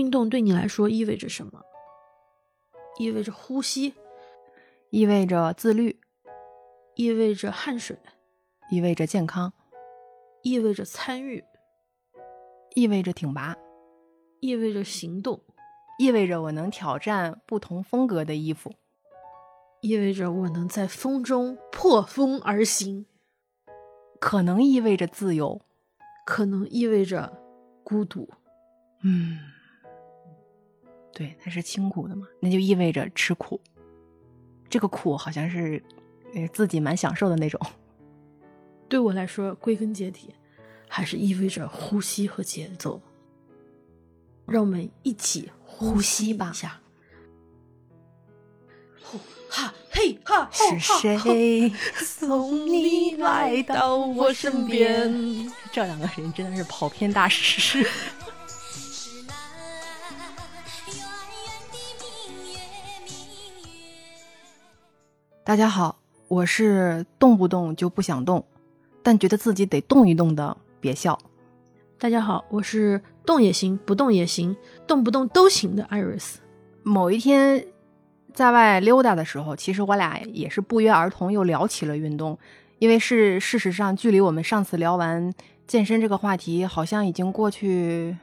运动对你来说意味着什么？意味着呼吸，意味着自律，意味着汗水，意味着健康，意味着参与，意味着挺拔，意味着行动，意味着我能挑战不同风格的衣服，意味着我能在风中破风而行，可能意味着自由，可能意味着孤独。嗯，对，它是清苦的嘛，那就意味着吃苦。这个苦好像是，呃，自己蛮享受的那种。对我来说，归根结底，还是意味着呼吸和节奏。让我们一起呼吸吧。下，呼哈嘿哈，是谁送你来到我身边？这两个人真的是跑偏大师。大家好，我是动不动就不想动，但觉得自己得动一动的，别笑。大家好，我是动也行，不动也行，动不动都行的 Iris。某一天在外溜达的时候，其实我俩也是不约而同又聊起了运动，因为是事实上，距离我们上次聊完健身这个话题，好像已经过去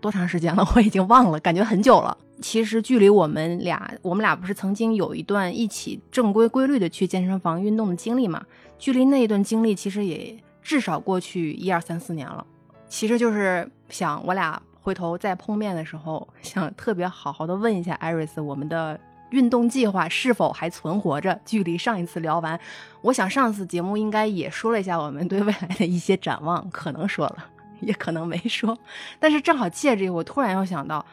多长时间了，我已经忘了，感觉很久了。其实距离我们俩，我们俩不是曾经有一段一起正规规律的去健身房运动的经历嘛？距离那一段经历，其实也至少过去一二三四年了。其实就是想我俩回头再碰面的时候，想特别好好的问一下艾瑞斯，我们的运动计划是否还存活着？距离上一次聊完，我想上次节目应该也说了一下我们对未来的一些展望，可能说了，也可能没说。但是正好借着，我突然又想到。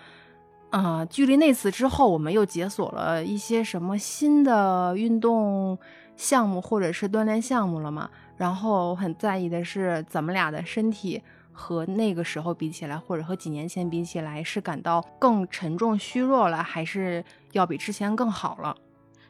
啊，距离那次之后，我们又解锁了一些什么新的运动项目或者是锻炼项目了嘛？然后我很在意的是，咱们俩的身体和那个时候比起来，或者和几年前比起来，是感到更沉重虚弱了，还是要比之前更好了？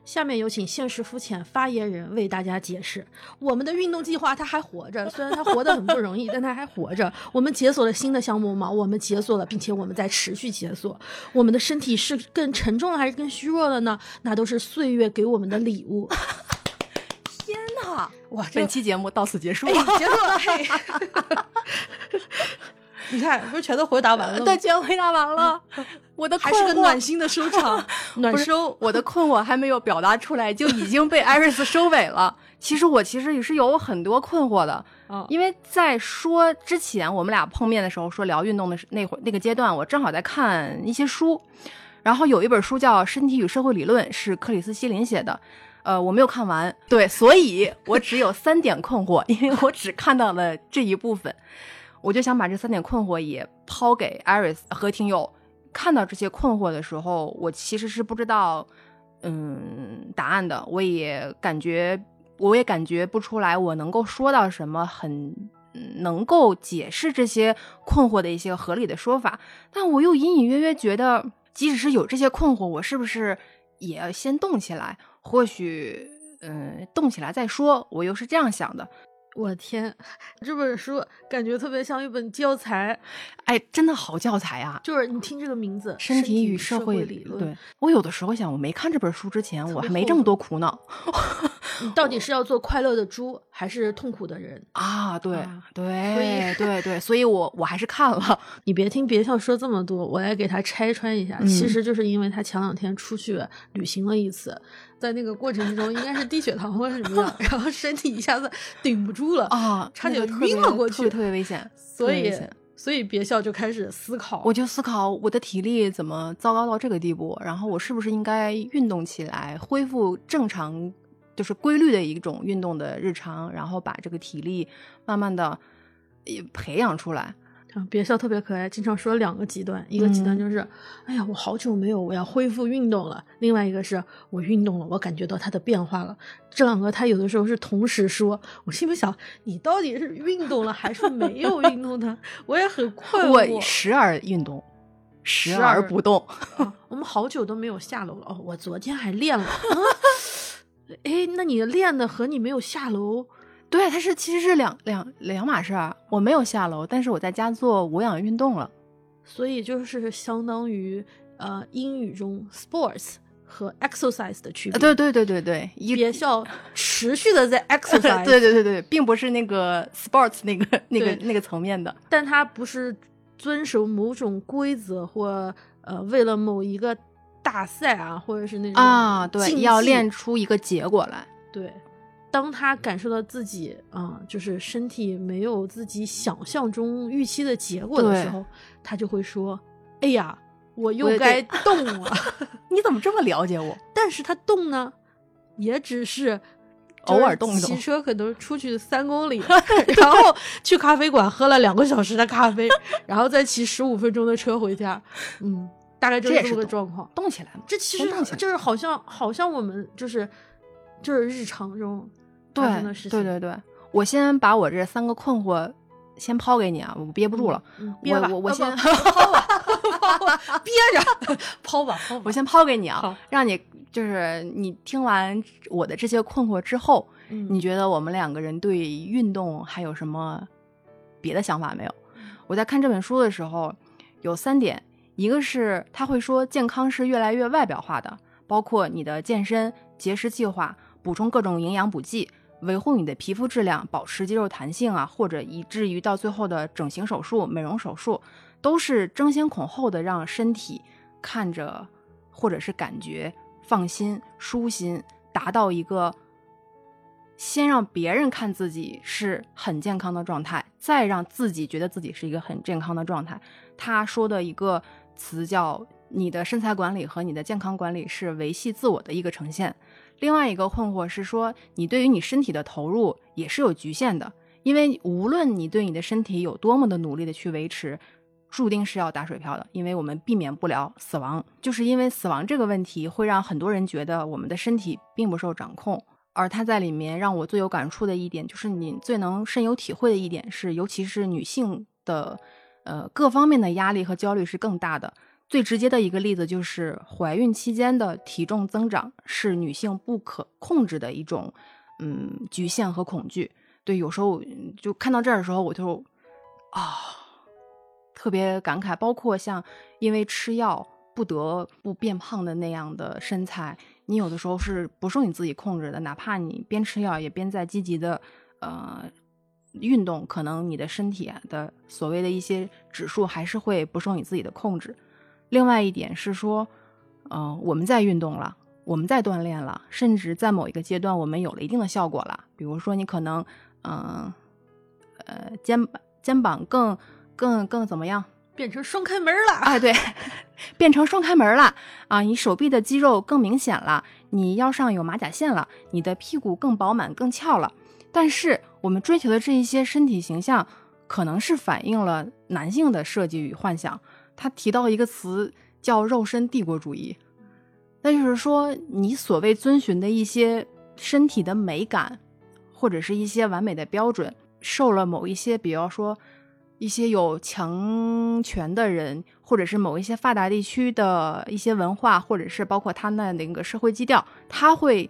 下面有请现实肤浅发言人为大家解释我们的运动计划。他还活着，虽然他活得很不容易，但他还活着。我们解锁了新的项目吗？我们解锁了，并且我们在持续解锁。我们的身体是更沉重了，还是更虚弱了呢？那都是岁月给我们的礼物。天哪！哇，本期节目到此结束，结束了。你看，不是全都回答完了？对，全回答完了。我的还是个暖心的收场，暖收。我的困惑还没有表达出来，就已经被艾瑞斯收尾了。其实我其实也是有很多困惑的，因为在说之前，我们俩碰面的时候说聊运动的那会儿那个阶段，我正好在看一些书，然后有一本书叫《身体与社会理论》，是克里斯希林写的，呃，我没有看完，对，所以我只有三点困惑，因为我只看到了这一部分。我就想把这三点困惑也抛给 Iris 和听友。看到这些困惑的时候，我其实是不知道，嗯，答案的。我也感觉，我也感觉不出来，我能够说到什么很能够解释这些困惑的一些合理的说法。但我又隐隐约约觉得，即使是有这些困惑，我是不是也要先动起来？或许，嗯，动起来再说。我又是这样想的。我天，这本书感觉特别像一本教材，哎，真的好教材啊！就是你听这个名字，《身体与社会理论》。对我有的时候想，我没看这本书之前，我还没这么多苦恼。你到底是要做快乐的猪，还是痛苦的人啊？对对对对，所以我我还是看了。你别听别笑说这么多，我来给他拆穿一下。其实就是因为他前两天出去旅行了一次。在那个过程之中，应该是低血糖或者什么的，然后身体一下子顶不住了啊，差点晕了过去，特别危险。所以，所以别笑就开始思考，我就思考我的体力怎么糟糕到这个地步，然后我是不是应该运动起来，恢复正常，就是规律的一种运动的日常，然后把这个体力慢慢的也培养出来。别笑，特别可爱。经常说两个极端，一个极端就是，哎呀，我好久没有，我要恢复运动了。另外一个是我运动了，我感觉到它的变化了。这两个他有的时候是同时说，我心里想，你到底是运动了还是没有运动呢？我也很困惑。我时而运动，时而不动。我们好久都没有下楼了。哦，我昨天还练了。哎，那你练的和你没有下楼？对，它是其实是两两两码事儿。我没有下楼，但是我在家做无氧运动了。所以就是相当于呃英语中 sports 和 exercise 的区别。对对对对对，一别笑，持续的在 exercise。对对对对，并不是那个 sports 那个那个那个层面的。但它不是遵守某种规则或呃为了某一个大赛啊，或者是那种啊，对，竞技要练出一个结果来。对。当他感受到自己啊、就是身体没有自己想象中预期的结果的时候，他就会说：“哎呀，我又该动了。你怎么这么了解我？”但是他动呢，也只是偶尔动一动骑车可能出去三公里，然后去咖啡馆喝了两个小时的咖啡，然后再骑十五分钟的车回家。嗯，大概就是这么个状况。动起来嘛。这其实就是好像好像我们就是就是日常中发生的对事情。对对对，我先把我这三个困惑先抛给你啊，我憋不住了。嗯，憋吧，呃我我先不抛吧，抛吧，憋着，抛吧，抛吧。我先抛给你啊，让你就是你听完我的这些困惑之后，嗯你觉得我们两个人对运动还有什么别的想法没有？我在看这本书的时候有三点，一个是他会说健康是越来越外表化的，包括你的健身、节食计划、补充各种营养补剂。维护你的皮肤质量，保持肌肉弹性啊，或者以至于到最后的整形手术、美容手术，都是争先恐后的让身体看着或者是感觉放心、舒心，达到一个先让别人看自己是很健康的状态，再让自己觉得自己是一个很健康的状态。他说的一个词叫“你的身材管理和你的健康管理是维系自我的一个呈现”。另外一个困惑是说，你对于你身体的投入也是有局限的，因为无论你对你的身体有多么的努力的去维持，注定是要打水漂的，因为我们避免不了死亡。就是因为死亡这个问题，会让很多人觉得我们的身体并不受掌控。而它在里面让我最有感触的一点，就是你最能深有体会的一点是，尤其是女性的，呃，各方面的压力和焦虑是更大的。最直接的一个例子就是怀孕期间的体重增长是女性不可控制的一种，嗯，局限和恐惧。对，有时候就看到这儿的时候，我就啊，特别感慨。包括像因为吃药不得不变胖的那样的身材，你有的时候是不受你自己控制的，哪怕你边吃药也边在积极的呃运动，可能你的身体啊的所谓的一些指数还是会不受你自己的控制。另外一点是说，嗯、我们在运动了，我们在锻炼了，甚至在某一个阶段我们有了一定的效果了。比如说，你可能，嗯、呃，肩膀肩膀更更更怎么样？变成双开门了。哎，对，变成双开门了啊！你手臂的肌肉更明显了，你腰上有马甲线了，你的屁股更饱满、更翘了。但是我们追求的这一些身体形象，可能是反映了男性的设计与幻想。他提到一个词叫“肉身帝国主义”，那就是说，你所谓遵循的一些身体的美感，或者是一些完美的标准，受了某一些，比方说一些有强权的人，或者是某一些发达地区的一些文化，或者是包括他那样的那个社会基调，他会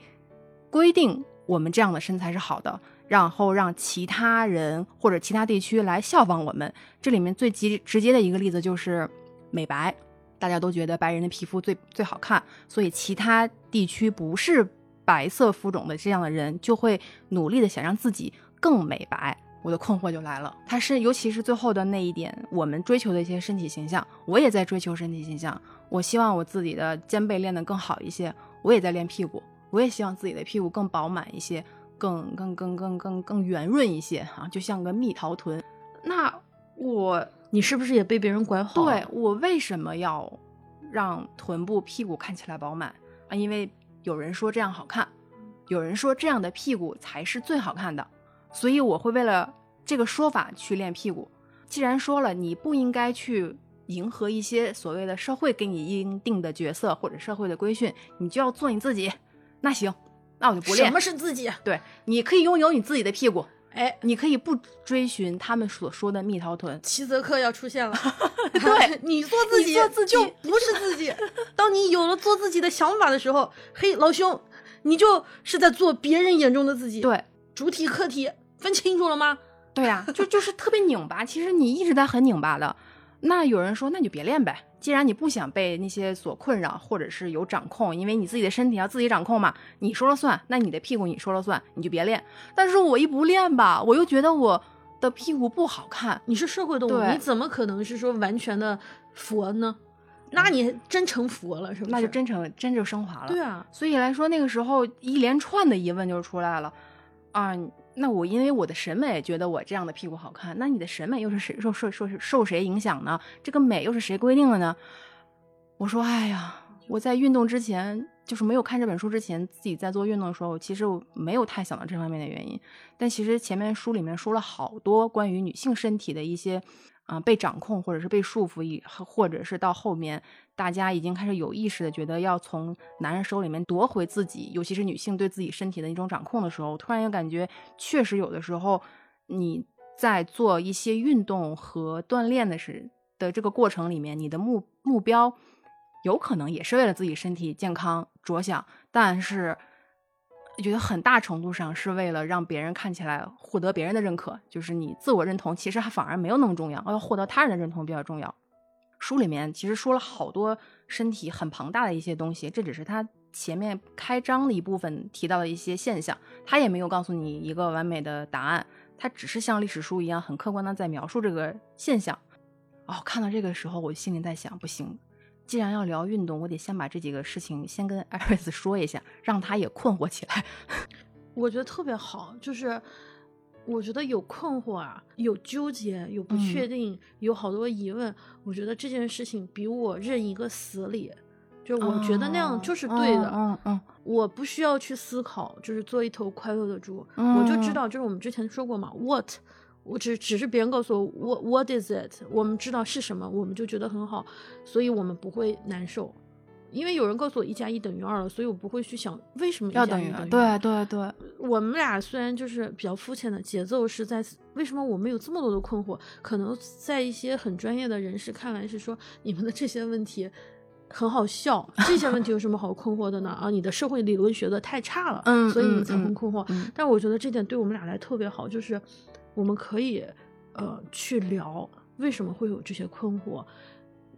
规定我们这样的身材是好的，然后让其他人或者其他地区来效仿我们。这里面最直直接的一个例子就是美白，大家都觉得白人的皮肤最最好看，所以其他地区不是白色肤种的这样的人就会努力的想让自己更美白。我的困惑就来了，他是尤其是最后的那一点，我们追求的一些身体形象，我也在追求身体形象。我希望我自己的肩背练得更好一些，我也在练屁股，我也希望自己的屁股更饱满一些，更更更更更更圆润一些啊，就像个蜜桃臀。那我你是不是也被别人管好？对，我为什么要让臀部、屁股看起来饱满啊？因为有人说这样好看，有人说这样的屁股才是最好看的，所以我会为了这个说法去练屁股。既然说了，你不应该去迎合一些所谓的社会给你应定的角色或者社会的规训，你就要做你自己。那行，那我就不练什么。是自己？对，你可以拥有你自己的屁股，哎，你可以不追寻他们所说的蜜桃臀。齐泽克要出现了。对你做自己，你做自己就不是自己。当你有了做自己的想法的时候，嘿，老兄，你就是在做别人眼中的自己。，对，主体客体分清楚了吗？对呀、就就是特别拧巴。其实你一直在很拧巴的，那有人说，那你就别练呗。既然你不想被那些所困扰，或者是有掌控，因为你自己的身体要自己掌控嘛，你说了算。那你的屁股你说了算，你就别练。但是我一不练吧，我又觉得我的屁股不好看。你是社会动物，你怎么可能是说完全的佛呢？那你真成佛了，是不是？那就真成真就升华了。对啊，所以来说，那个时候一连串的疑问就出来了啊。那我因为我的审美觉得我这样的屁股好看，那你的审美又是谁受受受受谁影响呢？这个美又是谁规定的呢？我说，哎呀，我在运动之前，就是没有看这本书之前，自己在做运动的时候，其实我没有太想到这方面的原因。但其实前面书里面说了好多关于女性身体的一些。啊，被掌控或者是被束缚，以或者是到后面，大家已经开始有意识的觉得要从男人手里面夺回自己，尤其是女性对自己身体的一种掌控的时候，突然又感觉确实有的时候你在做一些运动和锻炼的时的这个过程里面，你的目目标有可能也是为了自己身体健康着想，但是。觉得很大程度上是为了让别人看起来获得别人的认可，就是你自我认同，其实还反而没有那么重要，要获得他人的认同比较重要。书里面其实说了好多身体很庞大的一些东西，这只是他前面开章的一部分提到的一些现象，他也没有告诉你一个完美的答案，他只是像历史书一样很客观的在描述这个现象。哦，看到这个时候，我心里在想，不行。既然要聊运动，我得先把这几个事情先跟艾瑞斯说一下，让他也困惑起来。我觉得特别好，就是我觉得有困惑啊，有纠结，有不确定，有好多疑问。我觉得这件事情比我认一个死理，就我觉得那样就是对的。嗯嗯，我不需要去思考，就是做一头快乐的猪，我就知道，就是我们之前说过嘛，what。我只只是别人告诉我，what what is it？我们知道是什么，我们就觉得很好，所以我们不会难受，因为有人告诉我一加一等于二了，所以我不会去想为什么要等于二。对对对，我们俩虽然就是比较肤浅的节奏是在为什么我们有这么多的困惑？可能在一些很专业的人士看来是说你们的这些问题很好笑，这些问题有什么好困惑的呢？啊，你的社会理论学的太差了，嗯，所以你才会困惑。嗯但我觉得这点对我们俩来特别好，就是我们可以呃去聊为什么会有这些困惑，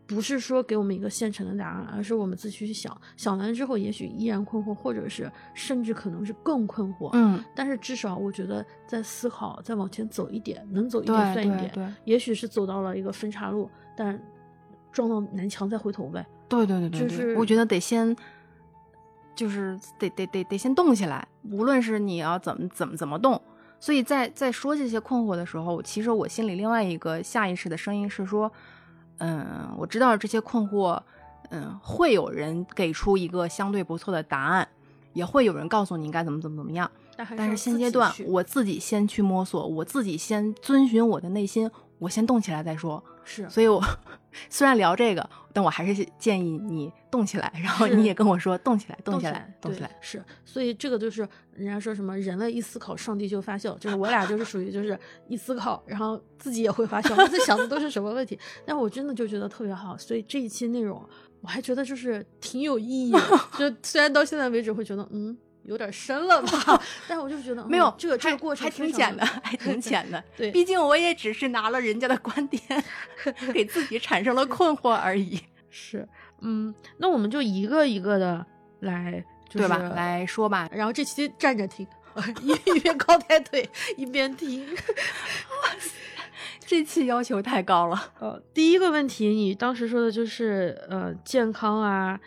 不是说给我们一个现成的答案，而是我们自己去想，想完之后也许依然困惑，或者是甚至可能是更困惑。嗯，但是至少我觉得在思考，再往前走一点，能走一点算一点。对对也许是走到了一个分岔路，但撞到南墙再回头呗。对对对对，就是我觉得得先，就是得得得得先动起来，无论是你要怎么怎么怎么动。所以在在说这些困惑的时候，其实我心里另外一个下意识的声音是说，嗯，我知道这些困惑，嗯，会有人给出一个相对不错的答案，也会有人告诉你应该怎么怎么怎么样。但是现阶段我自己先去摸索，我自己先遵循我的内心，我先动起来再说。是。所以我虽然聊这个，但我还是建议你动起来，然后你也跟我说动起来，动起来，动起来。是，所以这个就是人家说什么人类一思考，上帝就发笑，就是我俩就是属于就是一思考，然后自己也会发笑，我在想的都是什么问题，但我真的就觉得特别好，所以这一期内容我还觉得就是挺有意义的，就虽然到现在为止会觉得嗯有点深了吧，但我就觉得、嗯没有，这个这个过程还挺浅的，还挺浅的。对毕竟我也只是拿了人家的观点，给自己产生了困惑而已，是，嗯，那我们就一个一个的来，就是、对吧？，来说吧。然后这期站着听，一一边高抬腿一边听。哇 塞这期要求太高了。呃，第一个问题，你当时说的就是呃健康啊，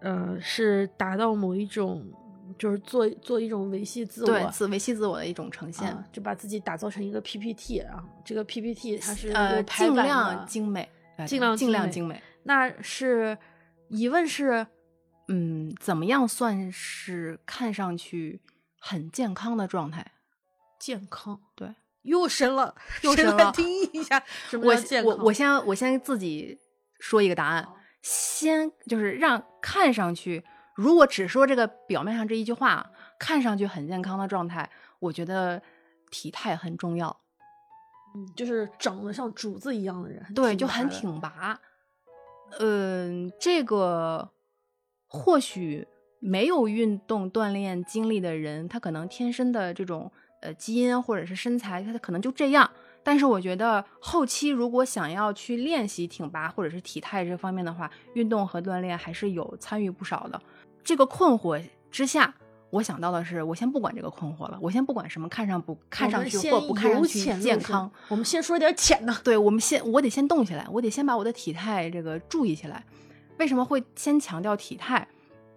呃是达到某一种，就是做做一种维系自我，对，自维系自我的一种呈现，啊，就把自己打造成一个 PPT 啊，这个 PPT 它是呃，尽量精美，哎尽量尽精美量精美。那是疑问是嗯，怎么样算是看上去很健康的状态？健康，对，又深了，又深了来听一下 什么我叫健康？我我先我先自己说一个答案，先就是让看上去，如果只说这个表面上这一句话，看上去很健康的状态，我觉得体态很重要，嗯就是长得像竹子一样的人，对，就很挺拔。嗯、这个或许没有运动锻炼经历的人，他可能天生的这种呃基因或者是身材，他可能就这样。但是我觉得后期如果想要去练习挺拔或者是体态这方面的话，运动和锻炼还是有参与不少的。这个困惑之下，我想到的是，我先不管这个困惑了，我先不管什么看上不看上去或不看上去健康，我们先说点浅的。对，我们先我得先动起来，我得先把我的体态这个注意起来。为什么会先强调体态？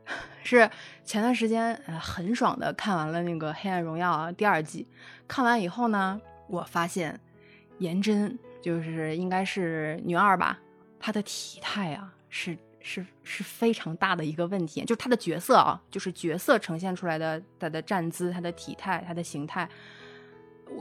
是前段时间呃很爽的看完了那个《黑暗荣耀》啊第二季，看完以后呢，我发现颜真就是应该是女二吧，她的体态啊是是是非常大的一个问题，就是他的角色啊，就是角色呈现出来的他的站姿、他的体态、他的形态，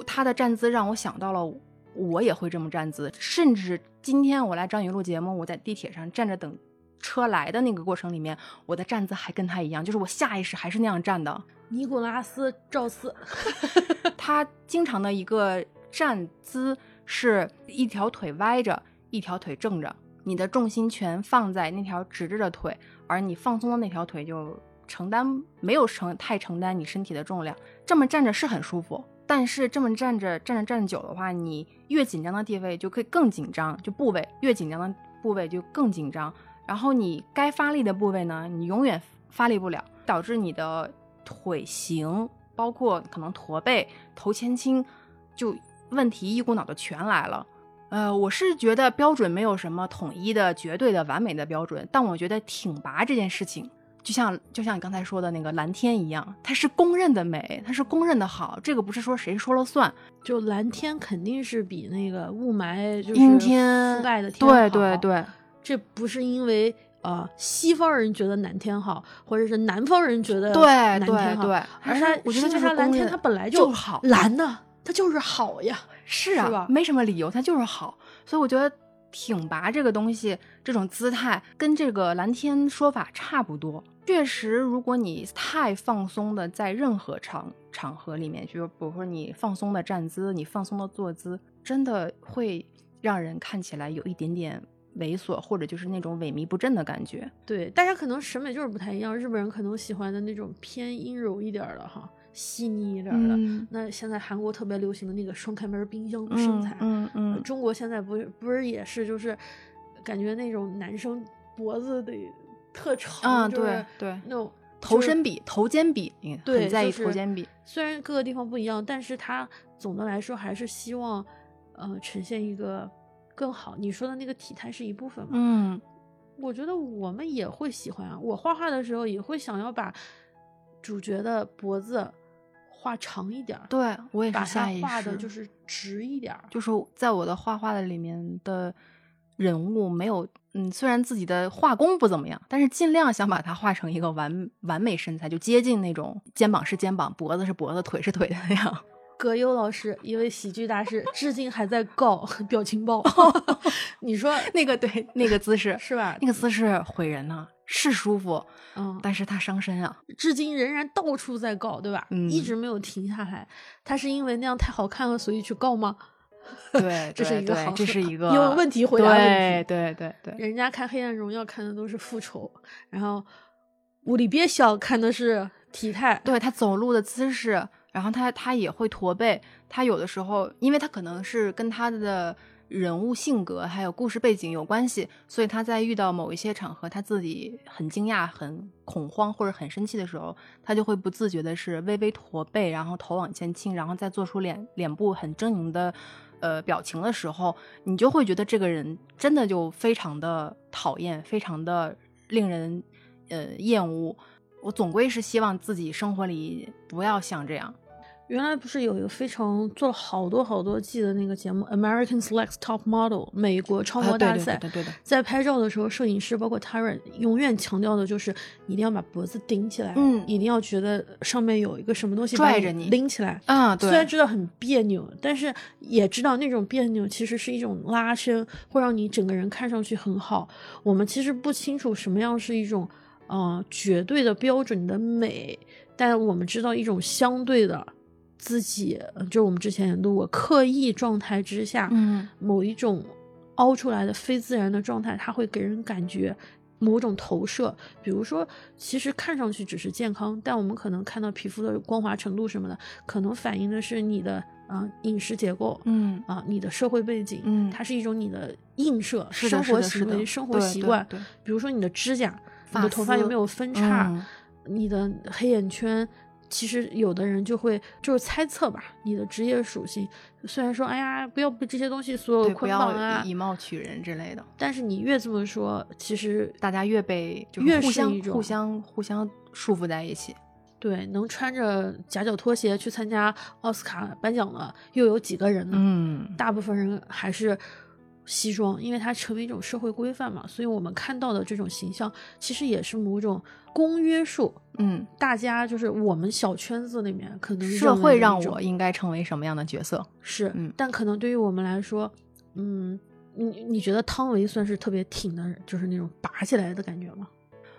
他的站姿让我想到了我也会这么站姿，甚至今天我来张宇录节目，我在地铁上站着等。车来的那个过程里面，我的站姿还跟他一样，就是我下意识还是那样站的。尼古拉斯赵四 他经常的一个站姿是一条腿歪着，一条腿正着，你的重心全放在那条直着的腿，而你放松的那条腿就承担没有承太承担你身体的重量。这么站着是很舒服，但是这么站着站着站久的话，你越紧张的地位就可以更紧张，就部位越紧张的部位就更紧张。然后你该发力的部位呢，你永远发力不了，导致你的腿型，包括可能驼背、头前倾，就问题一股脑的全来了。呃，我是觉得标准没有什么统一的、绝对的、完美的标准，但我觉得挺拔这件事情，就像就像你刚才说的那个蓝天一样，它是公认的美，它是公认的好，这个不是说谁说了算。就蓝天肯定是比那个雾霾就是阴天覆盖的天对对对。这不是因为呃西方人觉得蓝天好，或者是南方人觉得对蓝天好，而是我觉得就是蓝天它本来就好，蓝的它就是好呀，是啊，没什么理由，它就是好。所以我觉得挺拔这个东西，这种姿态跟这个蓝天说法差不多。确实，如果你太放松的在任何场场合里面，就比如说你放松的站姿，你放松的坐姿，真的会让人看起来有一点点。猥琐或者就是那种萎靡不振的感觉，对，大家可能审美就是不太一样。日本人可能喜欢的那种偏阴柔一点的哈，细腻一点的。那现在韩国特别流行的那个双开门冰箱的身材，嗯嗯，中国现在不是不是也是就是感觉那种男生脖子得特长啊，对对，那种头身比头肩比，对，很在意头肩比。虽然各个地方不一样，但是他总的来说还是希望呃呈现一个。更好，你说的那个体态是一部分嘛？嗯，我觉得我们也会喜欢啊。我画画的时候也会想要把主角的脖子画长一点儿，对我也是下意识画的就是直一点儿。就是在我的画画的里面的人物没有，嗯，虽然自己的画工不怎么样，但是尽量想把它画成一个完完美身材，就接近那种肩膀是肩膀，脖子是脖子，腿是腿的那样。葛优老师，一位喜剧大师，至今还在告表情包。你说 那个对，那个姿势是吧？那个姿势毁人呢，是舒服，嗯，但是他伤身啊。至今仍然到处在告，对吧？嗯，一直没有停下来。他是因为那样太好看了，所以去告吗？对，这是一个好，这是一个有问题回答问题。对对对，人家看《黑暗荣耀》看的都是复仇，然后屋里别笑看的是体态，对他走路的姿势。然后他他也会驼背，他有的时候，因为他可能是跟他的人物性格还有故事背景有关系，所以他在遇到某一些场合，他自己很惊讶、很恐慌或者很生气的时候，他就会不自觉的是微微驼背，然后头往前倾，然后再做出脸脸部很狰狞的呃表情的时候，你就会觉得这个人真的就非常的讨厌，非常的令人呃厌恶。我总归是希望自己生活里不要像这样。原来不是有一个非常做了好多好多季的那个节目《American Selects Top Model》美国超模大赛？对对对。在拍照的时候，摄影师包括 Tyra 永远强调的就是一定要把脖子顶起来，嗯，一定要觉得上面有一个什么东西拽着你拎起来啊。对。虽然知道很别扭，但是也知道那种别扭其实是一种拉伸，会让你整个人看上去很好。我们其实不清楚什么样是一种。呃，绝对的标准的美，但我们知道一种相对的自己，就是我们之前也录过，刻意状态之下，嗯，某一种凹出来的非自然的状态，它会给人感觉某种投射。比如说，其实看上去只是健康，但我们可能看到皮肤的光滑程度什么的，可能反映的是你的啊、饮食结构嗯啊、你的社会背景，嗯它是一种你的映射，生活行为、生活习惯，对比如说你的指甲，你的头发有没有分叉，嗯你的黑眼圈。其实有的人就会就是猜测吧，你的职业属性。虽然说，哎呀，不要被这些东西所有捆绑啊，以貌取人之类的。但是你越这么说，其实大家越被就越是互相互相互相束缚在一起。对能穿着夹脚拖鞋去参加奥斯卡颁奖的又有几个人呢？嗯，大部分人还是西装，因为它成为一种社会规范嘛，所以我们看到的这种形象，其实也是某种公约数。嗯，大家就是我们小圈子里面可能社会让我应该成为什么样的角色？是，嗯但可能对于我们来说，嗯，你你觉得汤唯算是特别挺的人，就是那种拔起来的感觉吗？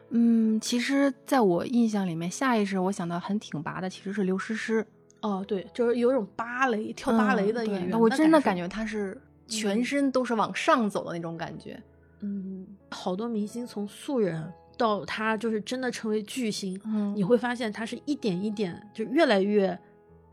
嗯，其实在我印象里面，下意识我想到很挺拔的其实是刘诗诗。哦，对，就是有一种芭蕾跳芭蕾的演员、我真的感觉她是全身都是往上走的那种感觉。嗯，好多明星从素人到他就是真的成为巨星，嗯你会发现他是一点一点就越来越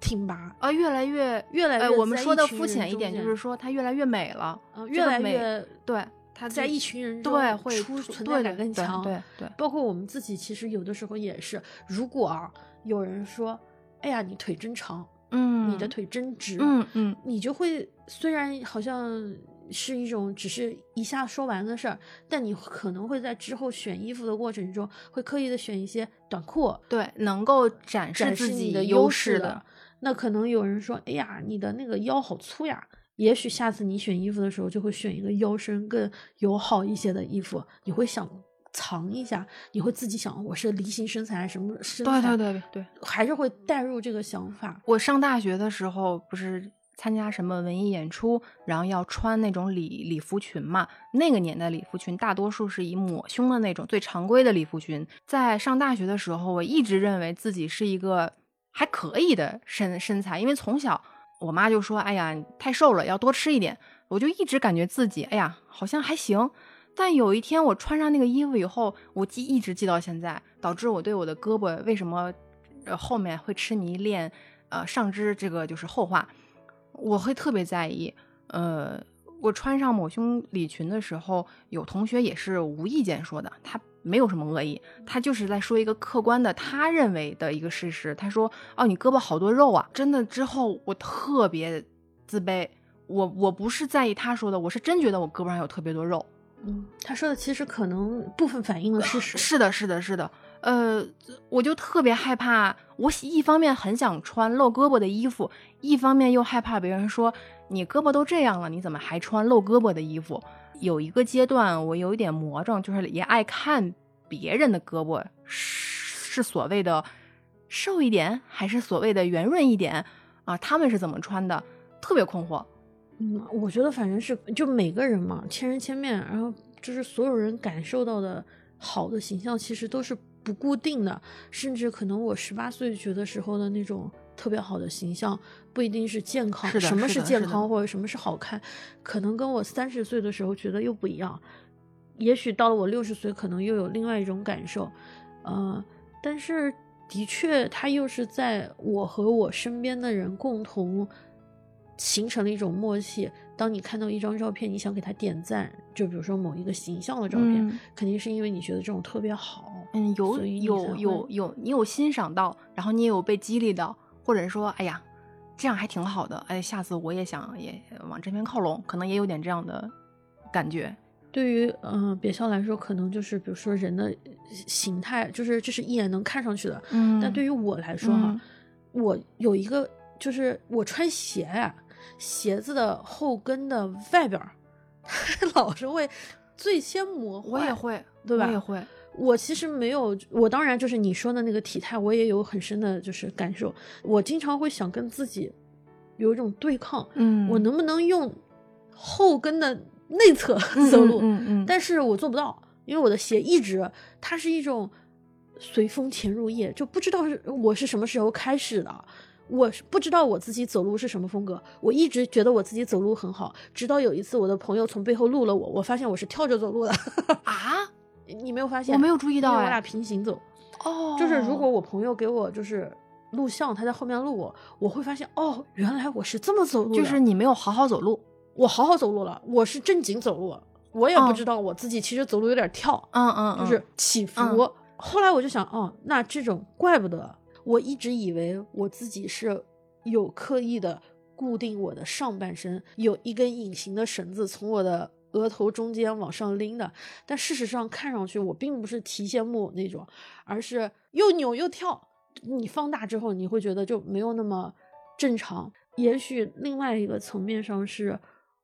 挺拔，啊，越来越哎，越来越我们说的肤浅一点，就是说他越来越美了，呃越来越对他在一群人中对会存在感更强。对对对包括我们自己，其实有的时候也是，如果啊有人说，哎呀你腿真长，嗯，你的腿真直，嗯嗯。你就会虽然好像是一种只是一下说完的事儿，但你可能会在之后选衣服的过程中，会刻意的选一些短裤，对，能够展示自己你的优势势的，那可能有人说，哎呀，你的那个腰好粗呀。也许下次你选衣服的时候，就会选一个腰身更友好一些的衣服，你会想藏一下，你会自己想我是梨形身材还是什么身材，对对对对。还是会带入这个想法。我上大学的时候不是参加什么文艺演出，然后要穿那种礼礼服裙嘛。那个年代礼服裙大多数是以抹胸的那种最常规的礼服裙。在上大学的时候，我一直认为自己是一个还可以的身身材，因为从小我妈就说：“哎呀，太瘦了，要多吃一点。”我就一直感觉自己，哎呀，好像还行。但有一天我穿上那个衣服以后，我记一直记到现在，导致我对我的胳膊为什么呃后面会痴迷练呃上肢这个就是后话，我会特别在意。呃，我穿上抹胸礼裙的时候，有同学也是无意间说的，他没有什么恶意，他就是在说一个客观的他认为的一个事实。他说：“哦，你胳膊好多肉啊！”真的之后我特别自卑。我我不是在意他说的，我是真觉得我胳膊上有特别多肉。嗯，他说的其实可能部分反映了事实。是的，是的，是的。呃，我就特别害怕，我一方面很想穿露胳膊的衣服，一方面又害怕别人说你胳膊都这样了，你怎么还穿露胳膊的衣服？有一个阶段，我有一点魔怔，就是也爱看别人的胳膊是是所谓的瘦一点，还是所谓的圆润一点啊？他们是怎么穿的？特别困惑。嗯，我觉得反正是就每个人嘛，千人千面，然后就是所有人感受到的好的形象其实都是不固定的，甚至可能我十八岁觉得时候的那种特别好的形象，不一定是健康。什么是健康或者什么是好看，可能跟我三十岁的时候觉得又不一样。也许到了我六十岁，可能又有另外一种感受。呃，但是的确，它又是在我和我身边的人共同。形成了一种默契。当你看到一张照片，你想给他点赞，就比如说某一个形象的照片，嗯肯定是因为你觉得这种特别好。嗯，有有有有，你有欣赏到，然后你也有被激励到，或者说，哎呀，这样还挺好的，哎，下次我也想也往这边靠拢，可能也有点这样的感觉。对于嗯、呃别笑来说，可能就是比如说人的形态，就是这是一眼能看上去的。嗯但对于我来说哈，嗯我有一个就是我穿鞋呀、鞋子的后跟的外边儿，老是会最先磨坏。我也会，对吧我也会，我其实没有，我当然就是你说的那个体态，我也有很深的就是感受。我经常会想跟自己有一种对抗，嗯我能不能用后跟的内侧嗯走路？嗯嗯嗯但是我做不到，因为我的鞋一直它是一种随风潜入夜，就不知道是我是什么时候开始的。我是不知道我自己走路是什么风格，我一直觉得我自己走路很好，直到有一次我的朋友从背后录了我，我发现我是跳着走路的。啊，你没有发现？我没有注意到因为我俩哎，平行走。哦，就是如果我朋友给我就是录像，他在后面录我，我会发现哦，原来我是这么走路的，就是你没有好好走路，我好好走路了，我是正经走路，我也不知道我自己其实走路有点跳，嗯嗯，就是起伏。嗯后来我就想，哦，那这种怪不得，我一直以为我自己是有刻意的固定我的上半身，有一根隐形的绳子从我的额头中间往上拎的，但事实上看上去我并不是提线木偶那种，而是又扭又跳。你放大之后，你会觉得就没有那么正常。也许另外一个层面上是，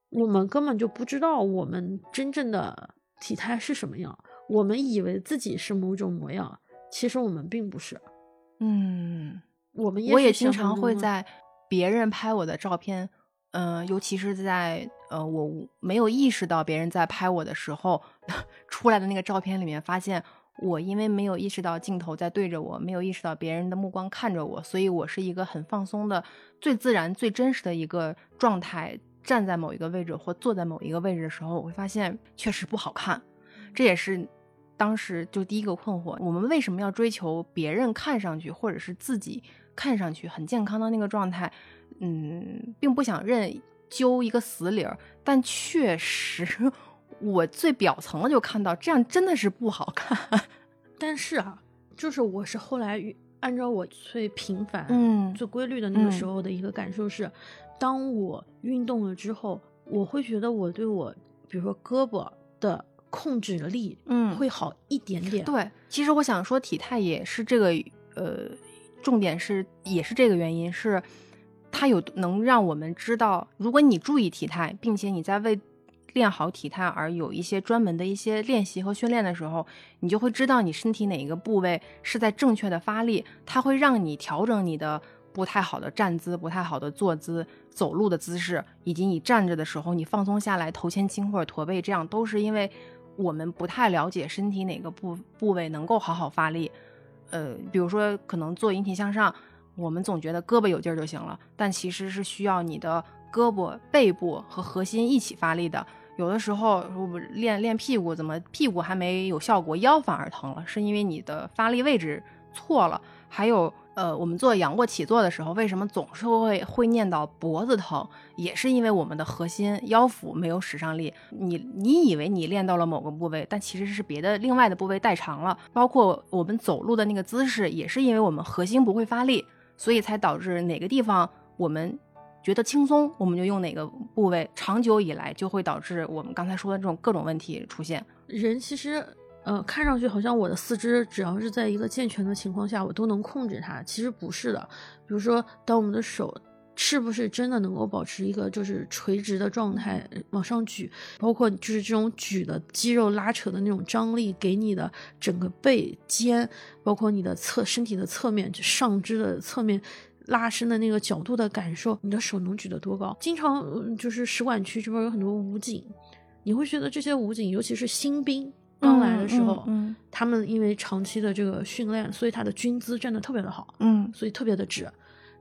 我们根本就不知道我们真正的体态是什么样，我们以为自己是某种模样，其实我们并不是。嗯，我们我也经常会在别人拍我的照片，嗯、尤其是在呃我没有意识到别人在拍我的时候，出来的那个照片里面，发现我因为没有意识到镜头在对着我，没有意识到别人的目光看着我，所以我是一个很放松的、最自然、最真实的一个状态。站在某一个位置或坐在某一个位置的时候，我会发现确实不好看。这也是当时就第一个困惑：我们为什么要追求别人看上去或者是自己看上去很健康的那个状态？嗯，并不想认揪一个死理儿，但确实我最表层的就看到这样真的是不好看。但是啊，就是我是后来按照我最频繁、嗯最规律的那个时嗯候的一个感受是，当我运动了之后，我会觉得我对我，比如说胳膊的控制力，嗯会好一点点。对，其实我想说体态也是这个，呃，重点是也是这个原因，是它有能让我们知道，如果你注意体态，并且你在为练好体态而有一些专门的一些练习和训练的时候，你就会知道你身体哪一个部位是在正确的发力，它会让你调整你的不太好的站姿、不太好的坐姿、走路的姿势，以及你站着的时候你放松下来头前倾或者驼背，这样都是因为我们不太了解身体哪个部部位能够好好发力。呃，比如说可能做引体向上，我们总觉得胳膊有劲儿就行了，但其实是需要你的胳膊、背部和核心一起发力的。有的时候我们练练屁股，怎么屁股还没有效果，腰反而疼了，是因为你的发力位置错了。还有，呃，我们做仰卧起坐的时候，为什么总是会会念到脖子疼，也是因为我们的核心腰腹没有使上力。你你以为你练到了某个部位，但其实是别的另外的部位代偿了。包括我们走路的那个姿势，也是因为我们核心不会发力，所以才导致哪个地方我们觉得轻松，我们就用哪个部位，长久以来就会导致我们刚才说的这种各种问题出现。人其实，呃，看上去好像我的四肢只要是在一个健全的情况下，我都能控制它。其实不是的。比如说，当我们的手是不是真的能够保持一个就是垂直的状态往上举，包括就是这种举的肌肉拉扯的那种张力，给你的整个背肩，包括你的侧身体的侧面，就上肢的侧面。拉伸的那个角度的感受，你的手能举得多高？经常、就是使馆区这边有很多武警，你会觉得这些武警，尤其是新兵刚来的时候，嗯他们因为长期的这个训练，所以他的军姿站得特别的好，嗯。所以特别的直。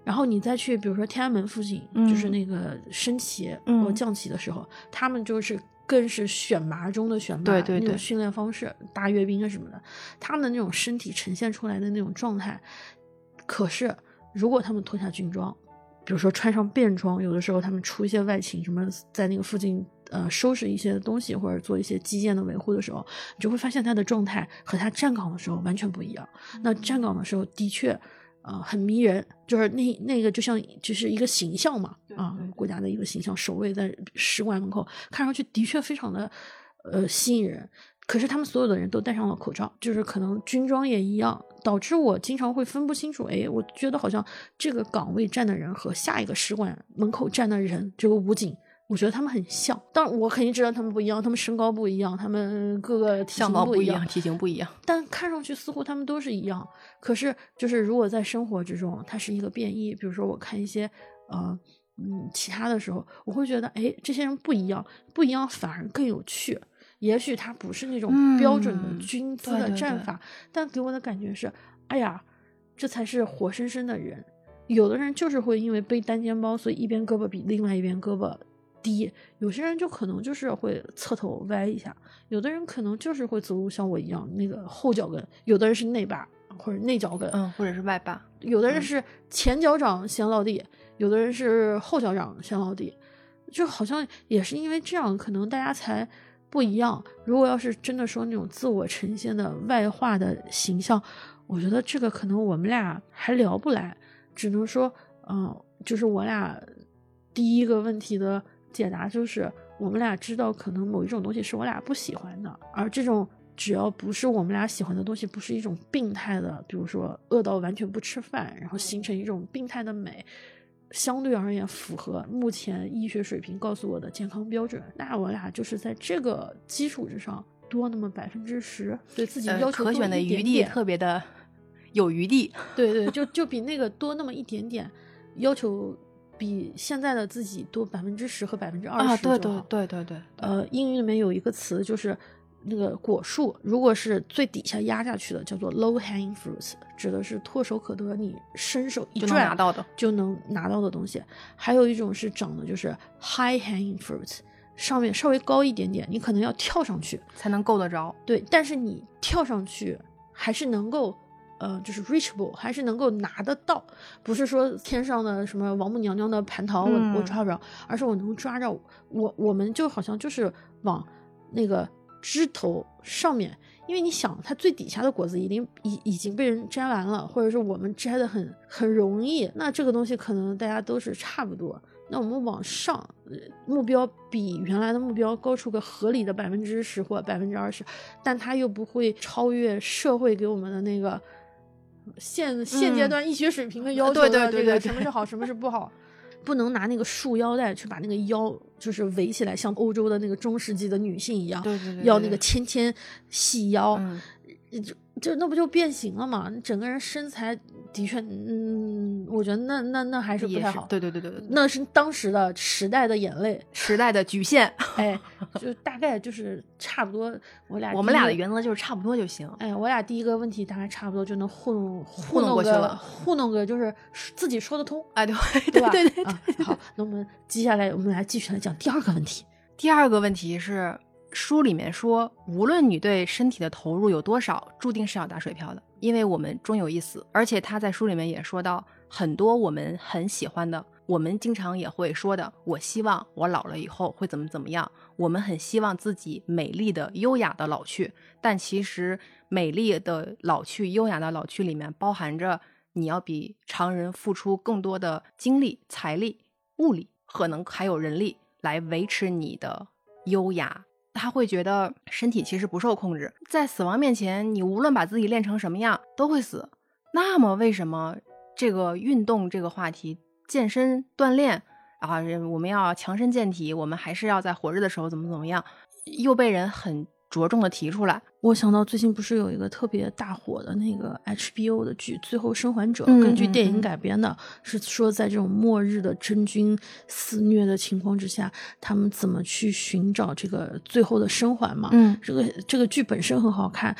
然后你再去，比如说天安门附近，嗯就是那个升旗嗯。或降旗的时候，他们就是更是选拔中的选拔，对对对那种训练方式，大阅兵啊什么的，他们的那种身体呈现出来的那种状态，可是如果他们脱下军装，比如说穿上便装，有的时候他们出一些外勤，什么在那个附近呃收拾一些东西或者做一些基建的维护的时候，你就会发现他的状态和他站岗的时候完全不一样。那站岗的时候的确。呃，很迷人，就是那那个就像就是一个形象嘛，啊，国家的一个形象，守卫在使馆门口，看上去的确非常的呃吸引人。可是他们所有的人都戴上了口罩，就是可能军装也一样，导致我经常会分不清楚。哎，我觉得好像这个岗位站的人和下一个使馆门口站的人，这个武警，我觉得他们很像。但，我肯定知道他们不一样，他们身高不一样，他们各个体型不一样貌不一样，，体型不一样。但看上去似乎他们都是一样。可是，就是如果在生活之中，它是一个变异，比如说我看一些呃嗯其他的时候，我会觉得，哎，这些人不一样，不一样反而更有趣。也许他不是那种标准的嗯军姿的对对对战法，但给我的感觉是，哎呀，这才是活生生的人。有的人就是会因为背单肩包，所以一边胳膊比另外一边胳膊低；有些人就可能就是会侧头歪一下；有的人可能就是会走路像我一样那个后脚跟；有的人是内八或者内脚跟，嗯，或者是外八。有的人是前脚掌先落地，有的人是后脚掌先落地，就好像也是因为这样，可能大家才不一样。如果要是真的说那种自我呈现的外化的形象，我觉得这个可能我们俩还聊不来，只能说，嗯，就是我俩第一个问题的解答就是，我们俩知道可能某一种东西是我俩不喜欢的，而这种只要不是我们俩喜欢的东西，不是一种病态的，比如说饿到完全不吃饭，然后形成一种病态的美。相对而言符合目前医学水平告诉我的健康标准，那我俩就是在这个基础之上多那么百分之十，对自己呃要求多可选的余地特别的有余地。对对，就就比那个多那么一点点，要求比现在的自己多百分之十和百分之二啊，十对对对对对，呃，英语里面有一个词就是那个果树，如果是最底下压下去的，叫做 low hanging fruits，指的是唾手可得，你伸手一就能拽拿到的就能拿到的东西。还有一种是长的就是 high hanging fruits，上面稍微高一点点，你可能要跳上去，才能够得着。对，但是你跳上去还是能够，呃，就是 reachable，还是能够拿得到，不是说天上的什么王母娘娘的蟠桃我、我嗯。抓不着，而是我能抓着我，我们就好像就是往那个枝头上面，因为你想，它最底下的果子已经已已经被人摘完了，或者是我们摘的很很容易，那这个东西可能大家都是差不多。那我们往上，呃目标比原来的目标高出个合理的百分之十或百分之二十，但它又不会超越社会给我们的那个现现阶嗯。段医学水平的要求这个对对对对什么是好，什么是不好。不能拿那个束腰带去把那个腰就是围起来，像欧洲的那个中世纪的女性一样，对对对要那个纤纤细腰，嗯。就就那不就变形了嘛？整个人身材的确，嗯，我觉得那那那还是不也太好。对对对对对，那是当时的时代的眼泪，时代的局限，哎，就大概就是差不多。我俩我们俩的原则就是差不多就行。哎，我俩第一个问题大概差不多就能糊弄糊糊弄过去了糊弄个就是自己说得通，哎，对对吧？对对。啊，好，那我们接下来我们来继续来讲第二个问题。第二个问题是，书里面说，无论你对身体的投入有多少，注定是要打水漂的，因为我们终有一死。而且他在书里面也说到，很多我们很喜欢的，我们经常也会说的，我希望我老了以后会怎么怎么样。我们很希望自己美丽的、优雅的老去，但其实美丽的老去、优雅的老去里面包含着你要比常人付出更多的精力、财力、物力，可能还有人力来维持你的优雅。他会觉得身体其实不受控制，在死亡面前，你无论把自己练成什么样，都会死。那么为什么这个运动这个话题，健身锻炼啊，我们要强身健体，我们还是要在活着的时候怎么怎么样，又被人很着重的提出来？我想到最近不是有一个特别大火的那个 HBO 的剧《最后生还者》，嗯根据电影改编的，是说在这种末日的真菌肆虐的情况之下，他们怎么去寻找这个最后的生还嘛？嗯这个这个剧本身很好看，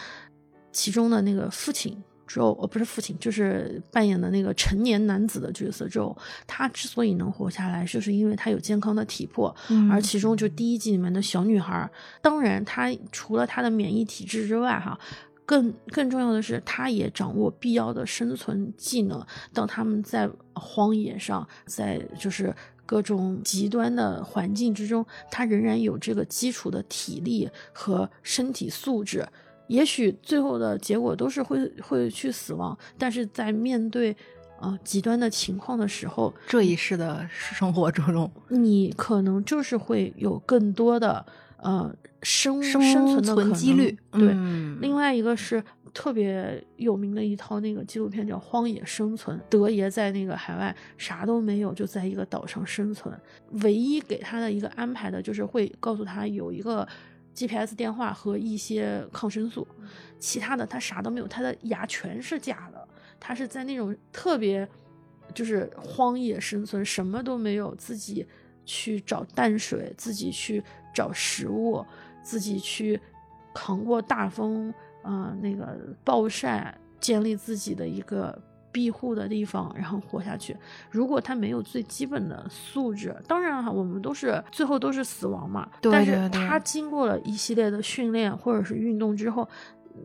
其中的那个父亲 Joe，呃，不是父亲，就是扮演的那个成年男子的角色 Joe，他之所以能活下来，就是因为他有健康的体魄，嗯而其中就第一季里面的小女孩，当然她除了她的免疫体质之外，哈。更更重要的是，她也掌握必要的生存技能。当他们在荒野上，在就是各种极端的环境之中，她仍然有这个基础的体力和身体素质。也许最后的结果都是会会去死亡，但是在面对呃极端的情况的时候，这一世的生活之中，你可能就是会有更多的呃生生生存的几率。对，嗯另外一个是特别有名的一套那个纪录片叫《荒野生存》，德爷在那个海外啥都没有，就在一个岛上生存，唯一给他的一个安排的就是会告诉他有一个 GPS 电话和一些抗生素，其他的他啥都没有，他的牙全是假的，他是在那种特别就是荒野生存，什么都没有，自己去找淡水，自己去找食物，自己去扛过大风，啊，那个暴晒，建立自己的一个庇护的地方，然后活下去。如果他没有最基本的素质，当然哈，我们都是最后都是死亡嘛。对但是他经过了一系列的训练或者是运动之后，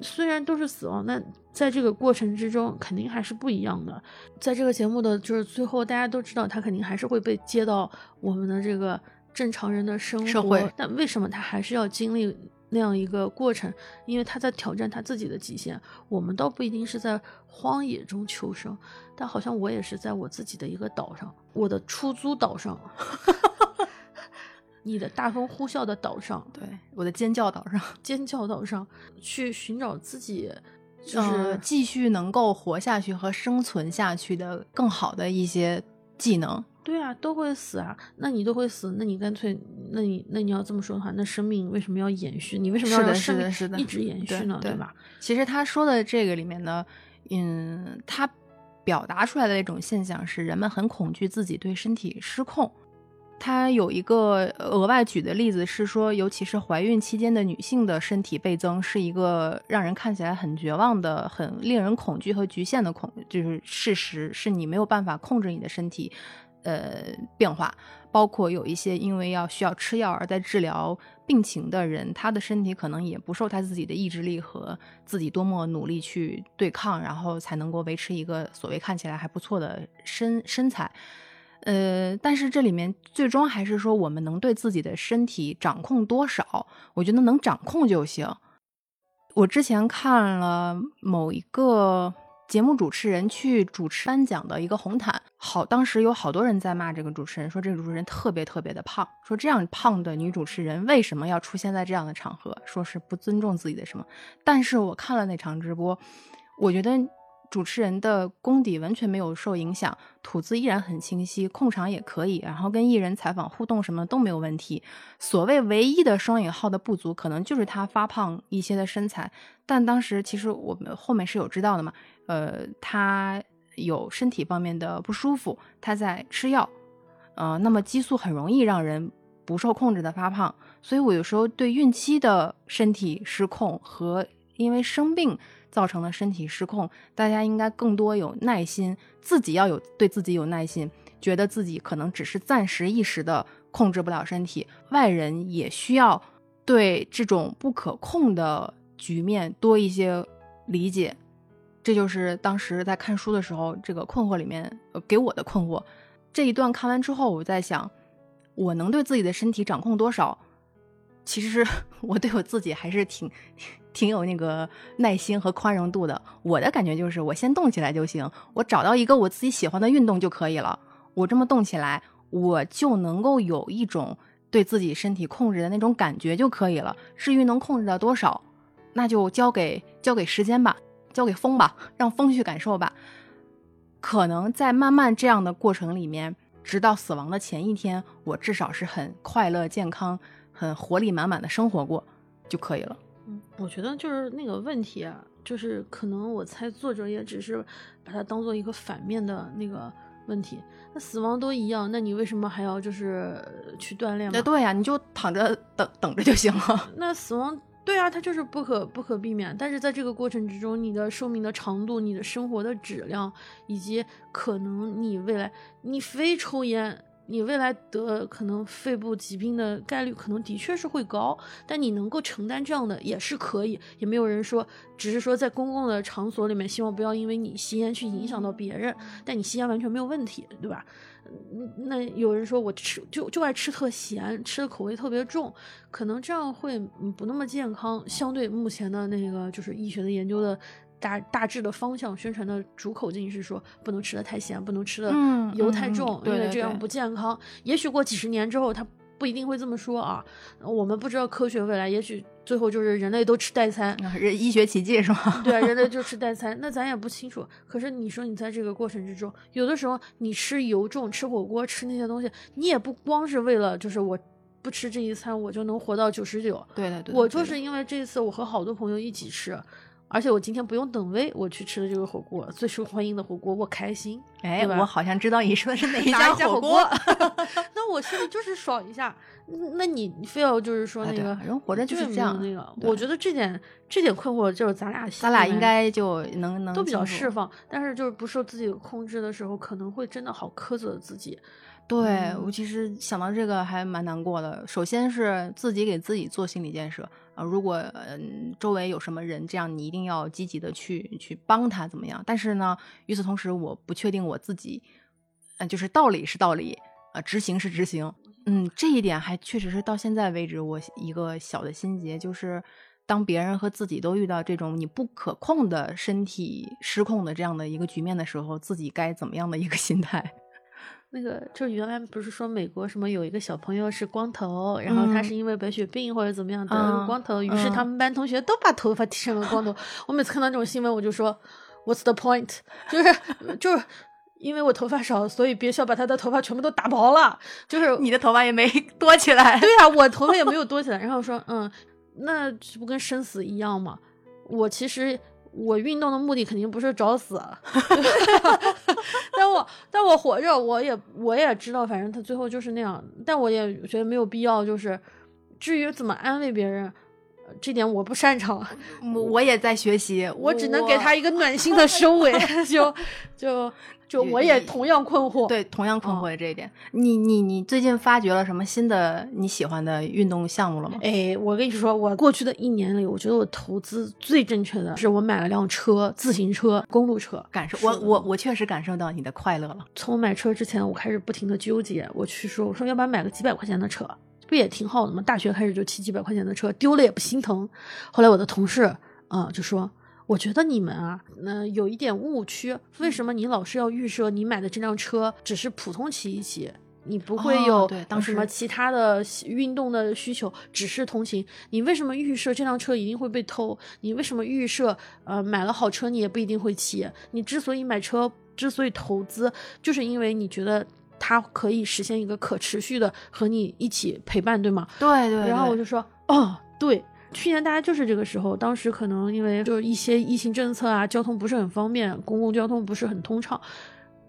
虽然都是死亡，那在这个过程之中肯定还是不一样的。在这个节目的就是最后，大家都知道他肯定还是会被接到我们的这个正常人的生社会活，但为什么他还是要经历那样一个过程？因为他在挑战他自己的极限。我们倒不一定是在荒野中求生，但好像我也是在我自己的一个岛上，我的出租岛上。你的大风呼啸的岛上，对，我的尖叫岛上，尖叫岛上去寻找自己，就呃是继续能够活下去和生存下去的更好的一些技能。对啊，都会死啊。那你都会死，那你干脆，那你那你要这么说的话，那生命为什么要延续？你为什么要让生命是的一直延续呢？对吧？其实他说的这个里面呢，嗯，他表达出来的那种现象是人们很恐惧自己对身体失控。他有一个额外举的例子是说，尤其是怀孕期间的女性的身体倍增，是一个让人看起来很绝望的、很令人恐惧和局限的恐，就是事实，是你没有办法控制你的身体，呃，变化。包括有一些因为要需要吃药而在治疗病情的人，他的身体可能也不受他自己的意志力和自己多么努力去对抗，然后才能够维持一个所谓看起来还不错的身身材。呃，但是这里面最终还是说，我们能对自己的身体掌控多少？我觉得能掌控就行。我之前看了某一个节目主持人去主持颁奖的一个红毯，好，当时有好多人在骂这个主持人，说这个主持人特别特别的胖，说这样胖的女主持人为什么要出现在这样的场合，说是不尊重自己的什么。但是我看了那场直播，我觉得主持人的功底完全没有受影响，吐字依然很清晰，控场也可以，然后跟艺人采访互动什么都没有问题。所谓唯一的双引号的不足，可能就是他发胖一些的身材。但当时其实我们后面是有知道的嘛，呃，他有身体方面的不舒服，他在吃药，呃，那么激素很容易让人不受控制的发胖，所以我有时候对孕期的身体失控和因为生病造成的身体失控，大家应该更多有耐心，自己要有对自己有耐心，觉得自己可能只是暂时一时的控制不了身体，外人也需要对这种不可控的局面多一些理解。这就是当时在看书的时候，这个困惑里面、给我的困惑。这一段看完之后，我在想，我能对自己的身体掌控多少？其实 我对我自己还是挺挺有那个耐心和宽容度的。我的感觉就是，我先动起来就行，我找到一个我自己喜欢的运动就可以了。我这么动起来，我就能够有一种对自己身体控制的那种感觉就可以了。至于能控制到多少，那就交给交给时间吧，交给风吧，让风去感受吧。可能在慢慢这样的过程里面，直到死亡的前一天，我至少是很快乐、健康、很活力满满的生活过就可以了。嗯，我觉得就是那个问题啊，就是可能我猜作者也只是把它当做一个反面的那个问题。那死亡都一样，那你为什么还要就是去锻炼嘛？那对呀、你就躺着等等着就行了。那死亡，对啊，它就是不可不可避免。但是在这个过程之中，你的寿命的长度、你的生活的质量，以及可能你未来你非抽烟，你未来得可能肺部疾病的概率可能的确是会高。但你能够承担这样的也是可以，也没有人说，只是说在公共的场所里面，希望不要因为你吸烟去影响到别人。但你吸烟完全没有问题，对吧？那有人说我吃就就爱吃特咸，吃的口味特别重，可能这样会不那么健康。相对目前的那个就是医学的研究的大大致的方向，宣传的主口径是说不能吃的太咸，不能吃的嗯油太嗯重，对对对因为这样不健康。也许过几十年之后，他不一定会这么说啊。我们不知道科学未来，也许最后就是人类都吃代餐，啊人医学奇迹是吗？对啊，人类 就吃代餐，那咱也不清楚。可是你说你在这个过程之中，有的时候你吃油重、吃火锅、吃那些东西，你也不光是为了就是我不吃这一餐我就能活到九十九。对的，对的。我就是因为这一次我和好多朋友一起吃，而且我今天不用等位，我去吃的这个火锅，最受欢迎的火锅，我开心。哎，我好像知道你说的是哪 一家火锅？那我心里就是爽一下。那你你非要就是说那个、啊人活着就是这样那个，我觉得这点这点困惑就是咱俩咱俩应该就能能都比较释放，但是就是不受自己控制的时候，可能会真的好苛责自己。对我其实想到这个还蛮难过的。首先是自己给自己做心理建设啊，如果嗯周围有什么人这样，你一定要积极的去去帮他怎么样？但是呢，与此同时，我不确定我自己，嗯，就是道理是道理啊，执行是执行，嗯，这一点还确实是到现在为止我一个小的心结，就是当别人和自己都遇到这种你不可控的身体失控的这样的一个局面的时候，自己该怎么样的一个心态？那个就是原来不是说美国什么有一个小朋友是光头，然后他是因为白血病或者怎么样得了光头，于是他们班同学都把头发剃成了光头。我每次看到这种新闻，我就说 What's the point？就是就是因为我头发少，所以别校把他的头发全部都打薄了。就是你的头发也没 多起来。对呀，我头发也没有多起来。然后说嗯，那这不跟生死一样吗？我其实。我运动的目的肯定不是找死，但我但我活着，我也我也知道，反正他最后就是那样。但我也觉得没有必要，就是至于怎么安慰别人，这点我不擅长。我我也在学习，我只能给他一个暖心的收尾，就就。就我也同样困惑，对，同样困惑的这一点。你你你最近发掘了什么新的你喜欢的运动项目了吗？哎，我跟你说，我过去的一年里，我觉得我投资最正确的是我买了辆车，自行车，公路车。感受我我我确实感受到你的快乐了。从买车之前，我开始不停的纠结，我去说，我说要不然买个几百块钱的车，不也挺好的吗？大学开始就骑几百块钱的车，丢了也不心疼。后来我的同事啊就说。我觉得你们啊，嗯有一点误区。为什么你老是要预设你买的这辆车只是普通骑一骑，你不会有什么其他的运动的需求，只是通勤？你为什么预设这辆车一定会被偷？你为什么预设呃买了好车你也不一定会骑？你之所以买车，之所以投资，就是因为你觉得它可以实现一个可持续的和你一起陪伴，对吗？对对。然后我就说，哦，对。去年大家就是这个时候，当时可能因为就是一些疫情政策啊，交通不是很方便，公共交通不是很通畅，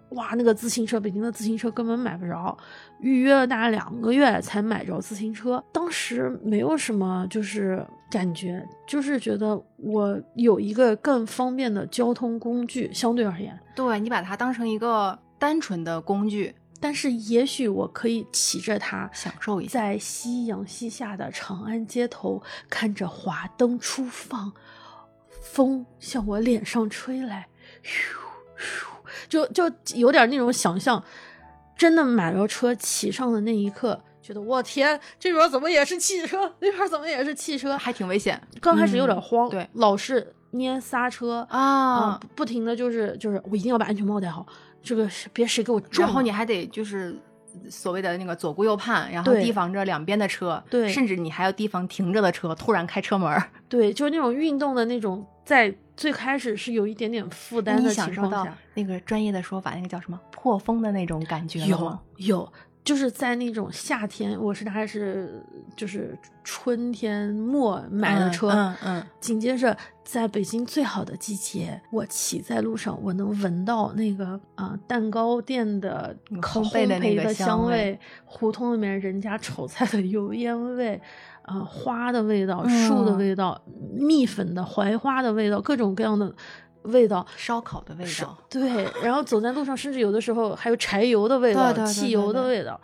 哇，那个自行车，北京的自行车根本买不着，预约了大概两个月才买着自行车。当时没有什么就是感觉，就是觉得我有一个更方便的交通工具，相对而言，对你把它当成一个单纯的工具。但是也许我可以骑着它享受一下，在夕阳西下的长安街头，看着华灯初放，风向我脸上吹来，咻咻，就就有点那种想象。真的买了车骑上的那一刻，觉得我天，这边怎么也是汽车，那边怎么也是汽车，还挺危险。刚开始有点慌，对，老是捏刹车啊，不停的就是就是我一定要把安全帽戴好。这个是别谁给我撞，然后你还得就是所谓的那个左顾右盼，然后提防着两边的车，对，甚至你还要提防停着的车突然开车门，对，就是那种运动的那种，在最开始是有一点点负担的情况下，那个专业的说法，那个叫什么破风的那种感觉有有。就是在那种夏天，我是大概是就是春天末买的车，嗯嗯，紧接着在北京最好的季节，我骑在路上，我能闻到那个啊蛋糕店的烘焙的那个香味，胡同里面人家炒菜的油烟味，啊花的味道，树的味道，蜜粉的槐花的味道，各种各样的。味道，烧烤的味道，对。然后走在路上，甚至有的时候还有柴油的味道、汽油的味道。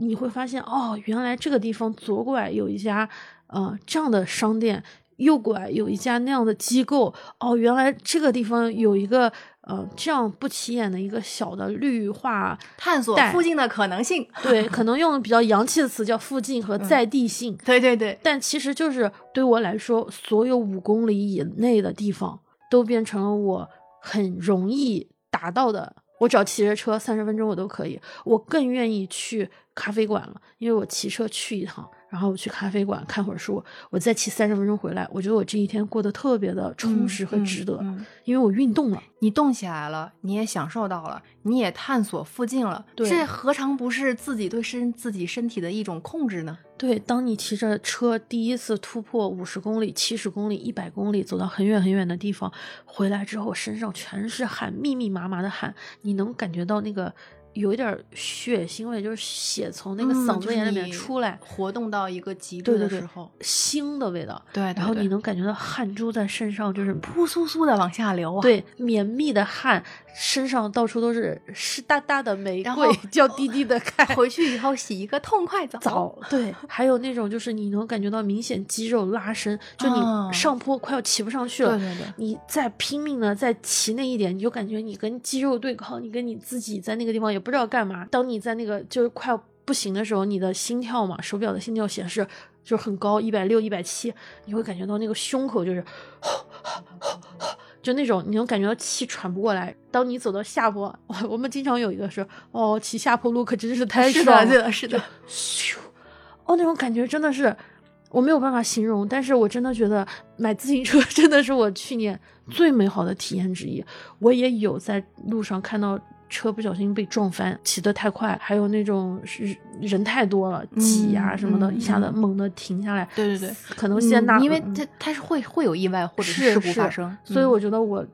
你会发现，哦，原来这个地方左拐有一家，呃，这样的商店；右拐有一家那样的机构。哦，原来这个地方有一个，呃，这样不起眼的一个小的绿化探索附近的可能性。对，可能用比较洋气的词叫附近和在地性。对对对，但其实就是对我来说，所有五公里以内的地方。都变成了我很容易达到的，我只要骑着车三十分钟我都可以。我更愿意去咖啡馆了，因为我骑车去一趟。然后我去咖啡馆看会儿书，我再骑三十分钟回来，我觉得我这一天过得特别的充实和值得，因为我运动了，你动起来了，你也享受到了，你也探索附近了，这何尝不是自己对身自己身体的一种控制呢？对，当你骑着车第一次突破五十公里、七十公里、一百公里，走到很远很远的地方，回来之后身上全是汗，密密麻麻的汗，你能感觉到那个有一点血腥味，就是血从那个嗯嗓子眼里面出来，活动到一个极致对对对的时候，腥的味道。对，然后你能感觉到汗珠在身上，就是扑簌簌的往下流啊。，对绵密的汗，身上到处都是湿哒哒的玫瑰后，叫滴滴的开。回去以后洗一个痛快澡。澡，对，还有那种就是你能感觉到明显肌肉拉伸，就啊你上坡快要骑不上去了，对对对你再拼命的再骑那一点，你就感觉你跟肌肉对抗，你跟你自己在那个地方也不知道干嘛。当你在那个就是快不行的时候，你的心跳嘛，手表的心跳显示就是很高，一百六、一百七，你会感觉到那个胸口就是。就那种你能感觉到气喘不过来。当你走到下坡，我们经常有一个是哦，骑下坡路可真是太爽了，是的，是的。咻，哦，那种感觉真的是我没有办法形容，但是我真的觉得买自行车真的是我去年最美好的体验之一。我也有在路上看到车不小心被撞翻，骑得太快，还有那种是人太多了挤呀、嗯什么的，嗯一下子嗯猛地停下来。对对对，可能先那、嗯因为嗯它它是会会有意外或者是事故发生，嗯所以我觉得我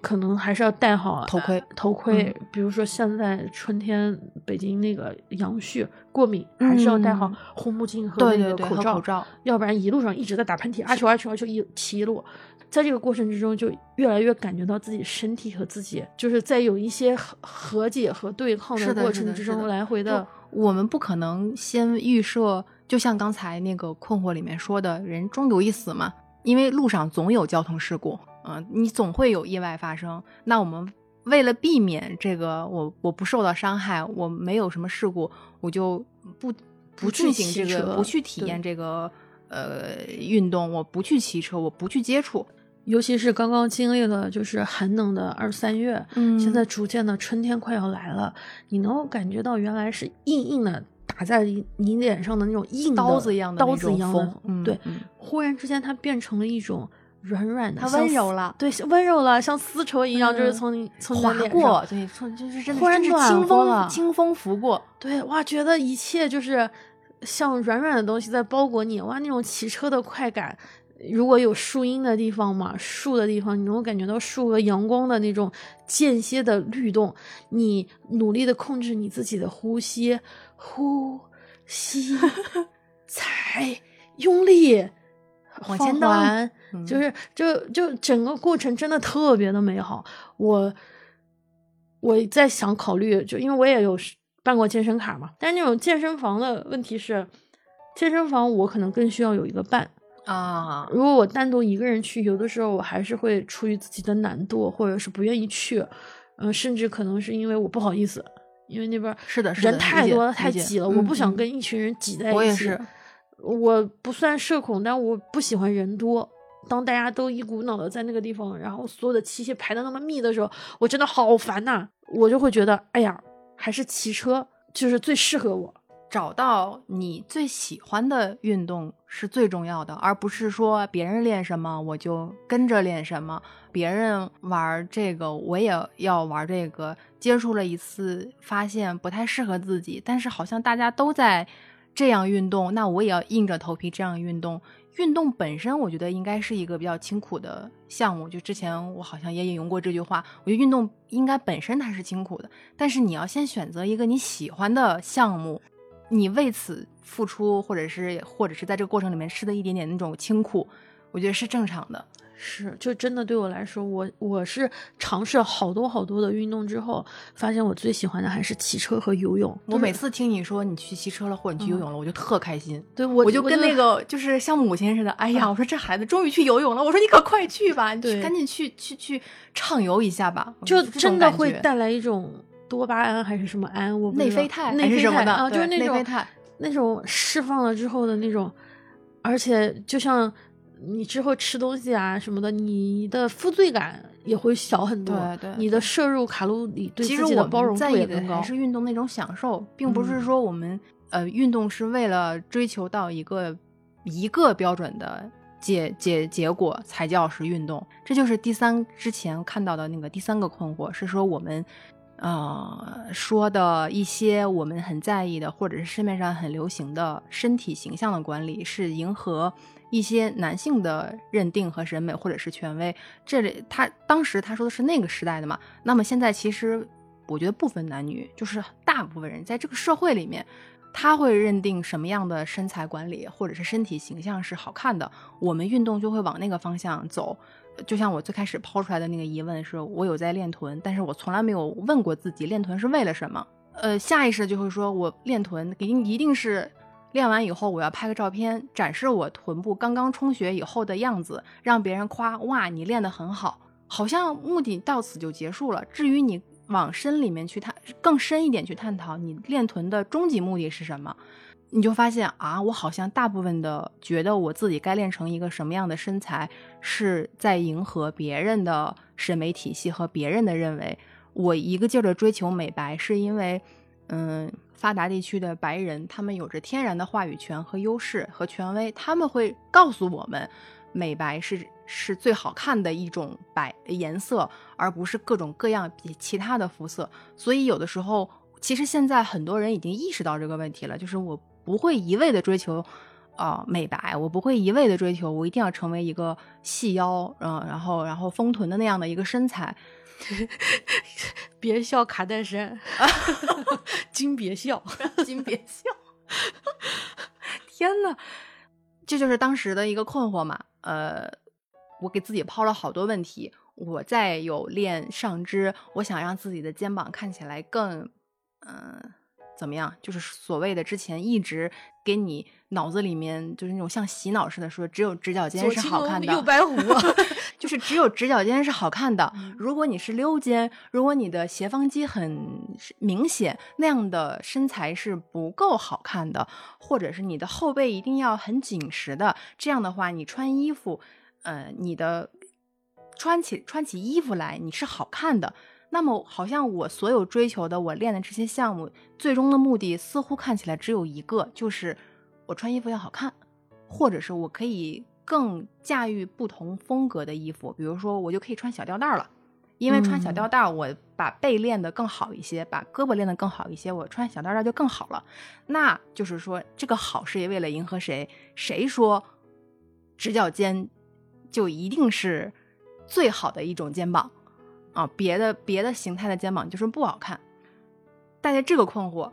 可能还是要戴好头盔头盔。嗯比如说现在春天北京那个杨絮过敏，还是要戴好嗯护目镜和那个口罩，和口罩要不然一路上一直在打喷嚏，阿球阿球阿球一骑一路。在这个过程之中，就越来越感觉到自己身体和自己，就是在有一些和和解和对抗的过程之中来回的就我们不可能先预设，就像刚才那个困惑里面说的，人终有一死嘛，因为路上总有交通事故，嗯、你总会有意外发生。那我们为了避免这个，我我不受到伤害，我没有什么事故，我就不不去进行这个，不去体验这个呃运动，我不去骑车，我不去接触。尤其是刚刚经历了就是寒冷的二三月，嗯。现在逐渐的春天快要来了，你能够感觉到原来是硬硬的打在你你脸上的那种硬刀子一样的刀子一样的风，嗯对，嗯。忽然之间它变成了一种软软的，它温柔了对，温柔了，像丝绸一样，就是嗯。从你从你脸上过，对，从就是真的忽然真是清风清风拂过，对，哇，觉得一切就是像软软的东西在包裹你，哇，那种骑车的快感。如果有树荫的地方嘛，树的地方，你能够感觉到树和阳光的那种间歇的律动。你努力的控制你自己的呼吸，呼吸，踩，用力，放往前蹬缓嗯就是就就整个过程真的特别的美好。我我在想考虑，就因为我也有办过健身卡嘛，但是那种健身房的问题是，健身房我可能更需要有一个伴。啊，如果我单独一个人去，有的时候我还是会出于自己的懒惰，或者是不愿意去，嗯、甚至可能是因为我不好意思，因为那边是的人太多了，太挤了，嗯我不想嗯跟一群人挤在一起。我也是，我不算社恐，但我不喜欢人多。当大家都一股脑的在那个地方，然后所有的器械排的那么密的时候，我真的好烦呐、我就会觉得，哎呀，还是骑车就是最适合我。找到你最喜欢的运动是最重要的，而不是说别人练什么我就跟着练什么，别人玩这个我也要玩这个。接触了一次，发现不太适合自己，但是好像大家都在这样运动，那我也要硬着头皮这样运动。运动本身，我觉得应该是一个比较清苦的项目。就之前我好像也引用过这句话，我觉得运动应该本身它是清苦的，但是你要先选择一个你喜欢的项目，你为此付出，或者是或者是在这个过程里面吃的一点点那种清苦，我觉得是正常的。是，就真的对我来说，我我是尝试了好多好多的运动之后，发现我最喜欢的还是骑车和游泳。我每次听你说你去骑车了或者你去游泳了，我就特开心。对我我就跟那个就是像母亲似的，哎呀，我说这孩子终于去游泳了，我说你可快去吧，你去赶紧去去去畅游一下吧，就真的会带来一种多巴胺还是什么胺，我内啡肽内啡还是什么的肽啊，就是那种内啡肽那种释放了之后的那种，而且就像你之后吃东西啊什么的，你的负罪感也会小很多，对对你的摄入卡路里对其实我自己的包容们在意的度也更高还。是运动那种享受，并不是嗯说我们、呃运动是为了追求到一个一个标准的结结结果才叫是运动。这就是第三之前看到的那个第三个困惑，是说我们呃说的一些我们很在意的，或者是市面上很流行的身体形象的管理，是迎合一些男性的认定和审美，或者是权威。这里他当时他说的是那个时代的嘛，那么现在其实我觉得不分男女，就是大部分人在这个社会里面，他会认定什么样的身材管理或者是身体形象是好看的，我们运动就会往那个方向走。就像我最开始抛出来的那个疑问是，我有在练臀，但是我从来没有问过自己练臀是为了什么。呃，下意识就会说，我练臀一定一定是练完以后我要拍个照片，展示我臀部刚刚充血以后的样子，让别人夸哇你练得很好，好像目的到此就结束了。至于你往深里面去探，更深一点去探讨你练臀的终极目的是什么。你就发现啊，我好像大部分的觉得我自己该练成一个什么样的身材，是在迎合别人的审美体系和别人的认为。我一个劲儿的追求美白，是因为，嗯，发达地区的白人他们有着天然的话语权和优势和权威，他们会告诉我们，美白是是最好看的一种白颜色，而不是各种各样比其他的肤色。所以有的时候，其实现在很多人已经意识到这个问题了，就是我。不会一味的追求，啊美白，我不会一味的追求，我一定要成为一个细腰，嗯，然后然后丰臀的那样的一个身材。别笑，卡戴珊，金别笑，金别笑。天呐，这就是当时的一个困惑嘛。呃，我给自己抛了好多问题。我在有练上肢，我想让自己的肩膀看起来更，嗯。怎么样？就是所谓的之前一直给你脑子里面就是那种像洗脑似的说，只有直角肩是好看的。右白狐，就是只有直角肩是好看的。如果你是溜肩，如果你的斜方肌很明显，那样的身材是不够好看的。或者是你的后背一定要很紧实的，这样的话你穿衣服，呃，你的穿起穿起衣服来你是好看的。那么，好像我所有追求的，我练的这些项目，最终的目的似乎看起来只有一个，就是我穿衣服要好看，或者是我可以更驾驭不同风格的衣服。比如说，我就可以穿小吊带了，因为穿小吊带，我把背练得更好一些，把胳膊练得更好一些，我穿小吊带就更好了。那就是说，这个好是为了迎合谁？谁说直角肩就一定是最好的一种肩膀？啊，别的别的形态的肩膀就是不好看。带着这个困惑，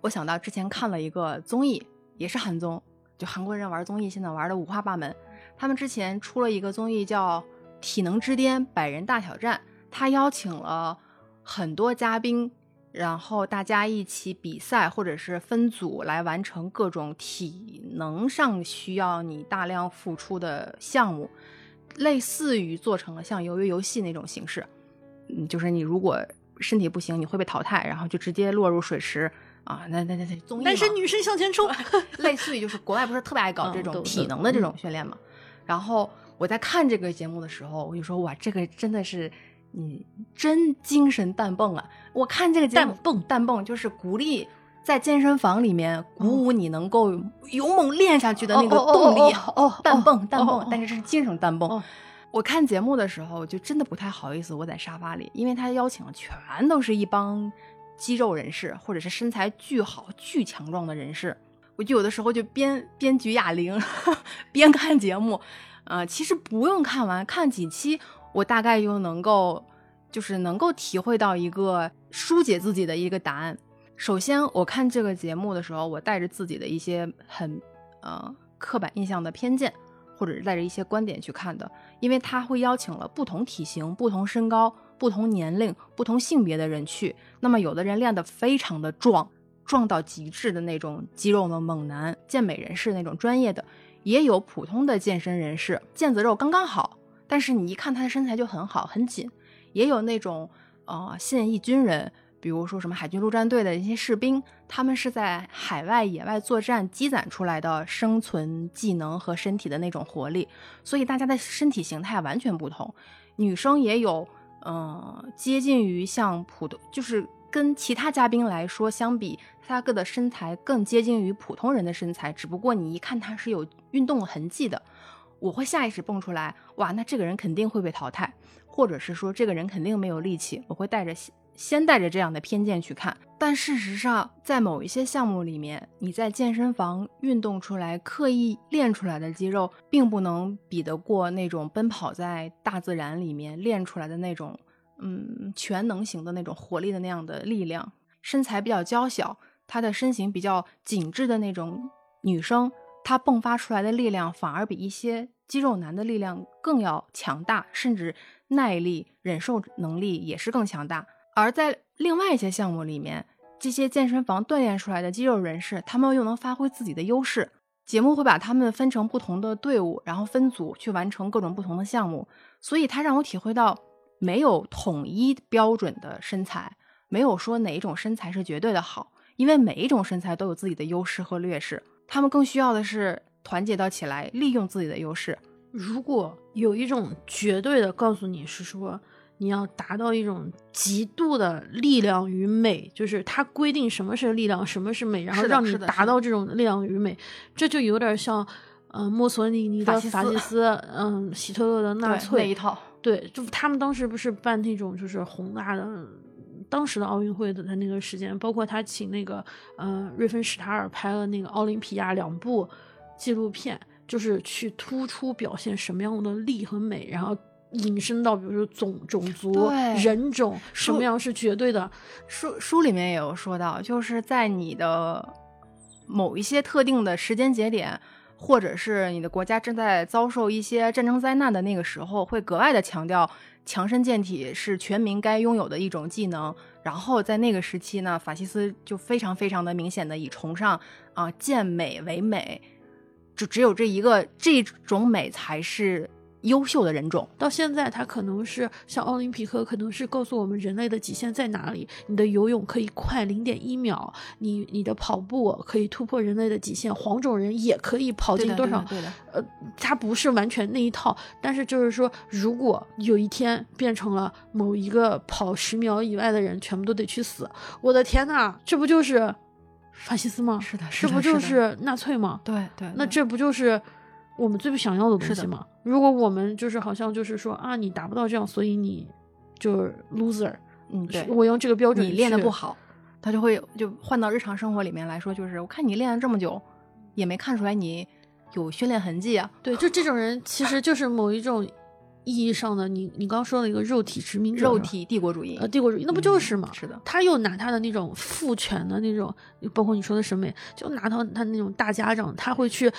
我想到之前看了一个综艺，也是韩综，就韩国人玩综艺现在玩的五花八门。他们之前出了一个综艺叫《体能之巅百人大挑战》，他邀请了很多嘉宾，然后大家一起比赛，或者是分组来完成各种体能上需要你大量付出的项目。类似于做成了像鱿鱼游戏那种形式，嗯，就是你如果身体不行，你会被淘汰，然后就直接落入水池啊。那那那那综艺，男生女生向前冲，类似于就是国外不是特别爱搞这种体能的这种训练嘛。然后我在看这个节目的时候，我就说哇，这个真的是你真精神弹蹦啊！我看这个节目弹蹦弹蹦就是鼓励。在健身房里面鼓舞你能够勇猛练下去的那个动力，哦，弹蹦弹蹦，但是这是精神弹蹦。我看节目的时候就真的不太好意思窝在沙发里，因为他邀请的全都是一帮肌肉人士，或者是身材巨好、巨强壮的人士。我就有的时候就边边举哑铃 边看节目，呃，其实不用看完，看几期我大概就能够，就是能够体会到一个疏解自己的一个答案。首先，我看这个节目的时候，我带着自己的一些很呃刻板印象的偏见，或者是带着一些观点去看的，因为他会邀请了不同体型、不同身高、不同年龄、不同性别的人去。那么，有的人练得非常的壮，壮到极致的那种肌肉的猛男、健美人士那种专业的，也有普通的健身人士，腱子肉刚刚好，但是你一看他的身材就很好很紧，也有那种呃现役军人。比如说什么海军陆战队的一些士兵，他们是在海外野外作战积攒出来的生存技能和身体的那种活力，所以大家的身体形态完全不同。女生也有，嗯，接近于像普通，就是跟其他嘉宾来说相比，他个的身材更接近于普通人的身材，只不过你一看他是有运动痕迹的，我会下意识蹦出来，哇，那这个人肯定会被淘汰，或者是说这个人肯定没有力气，我会带着。先带着这样的偏见去看，但事实上，在某一些项目里面，你在健身房运动出来、刻意练出来的肌肉，并不能比得过那种奔跑在大自然里面练出来的那种嗯全能型的那种活力的那样的力量，身材比较娇小，她的身形比较紧致的那种女生，她迸发出来的力量反而比一些肌肉男的力量更要强大，甚至耐力、忍受能力也是更强大。而在另外一些项目里面，这些健身房锻炼出来的肌肉人士，他们又能发挥自己的优势。节目会把他们分成不同的队伍，然后分组去完成各种不同的项目。所以，他让我体会到没有统一标准的身材，没有说哪一种身材是绝对的好，因为每一种身材都有自己的优势和劣势。他们更需要的是团结到起来，利用自己的优势。如果有一种绝对的告诉你是说。你要达到一种极度的力量与美，就是它规定什么是力量，什么是美，然后让你达到这种力量与美，这就有点像，嗯，墨索里尼的法西斯，嗯，希特勒的纳粹那一套。对，就他们当时不是办那种就是宏大的，当时的奥运会的在那个时间，包括他请那个呃瑞芬史塔尔拍了那个奥林匹亚两部纪录片，就是去突出表现什么样的力和美，然后。引申到，比如说种种族、人种，什么样是绝对的？书书里面也有说到，就是在你的某一些特定的时间节点，或者是你的国家正在遭受一些战争灾难的那个时候，会格外的强调强身健体是全民该拥有的一种技能。然后在那个时期呢，法西斯就非常非常的明显的以崇尚啊健美为美，就只有这一个这种美才是。优秀的人种到现在，他可能是像奥林匹克，可能是告诉我们人类的极限在哪里。你的游泳可以快零点一秒，你你的跑步可以突破人类的极限，黄种人也可以跑进多少？对的，呃，它不是完全那一套，但是就是说，如果有一天变成了某一个跑十秒以外的人全部都得去死，我的天呐，这不就是法西斯吗？是的，这不就是纳粹吗？对对，那这不就是我们最不想要的东西吗？如果我们就是好像就是说啊，你达不到这样，所以你就是 loser。嗯，对，我用这个标准，你练的不好，他就会就换到日常生活里面来说，就是我看你练了这么久，也没看出来你有训练痕迹啊。对，就这种人其实就是某一种意义上的你你刚说的一个肉体殖民者、肉体帝国主义。呃，帝国主义那不就是吗？是的，他又拿他的那种父权的那种，包括你说的审美，就拿到他那种大家长，他会去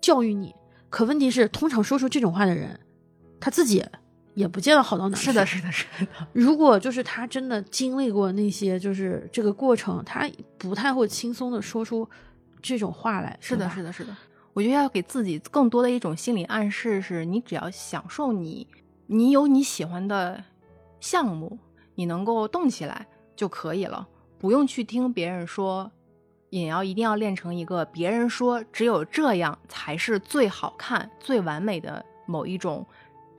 教育你。可问题是，通常说出这种话的人，他自己也不见得好到哪。是的，是的，是的。如果就是他真的经历过那些，就是这个过程，他不太会轻松的说出这种话来。是的，是的，是的。我觉得要给自己更多的一种心理暗示，是你只要享受你，你有你喜欢的项目，你能够动起来就可以了，不用去听别人说。也要一定要练成一个别人说只有这样才是最好看、最完美的某一种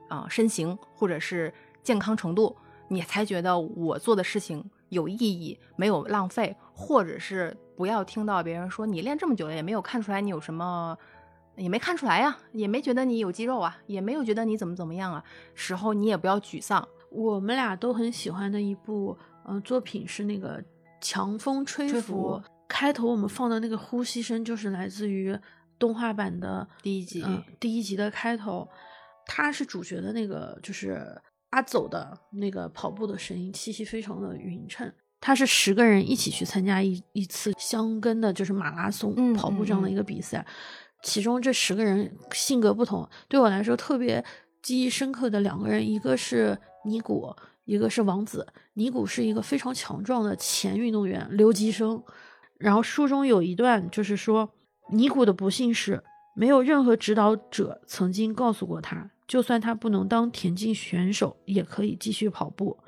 啊身形或者是健康程度，你才觉得我做的事情有意义，没有浪费，或者是不要听到别人说你练这么久了也没有看出来你有什么，也没看出来呀，也没觉得你有肌肉啊，也没有觉得你怎么怎么样啊，时候你也不要沮丧。我们俩都很喜欢的一部嗯作品是那个《强风吹拂》。开头我们放的那个呼吸声，就是来自于动画版的第一集，第一集的开头，他是主角的那个，就是阿走的那个跑步的声音，气息非常的匀称。他是十个人一起去参加一一次香根的，就是马拉松跑步这样的一个比赛，其中这十个人性格不同，对我来说特别记忆深刻的两个人，一个是尼古，一个是王子。尼古是一个非常强壮的前运动员留级生。然后书中有一段，就是说，尼古的不幸是，没有任何指导者曾经告诉过他，就算他不能当田径选手，也可以继续跑步。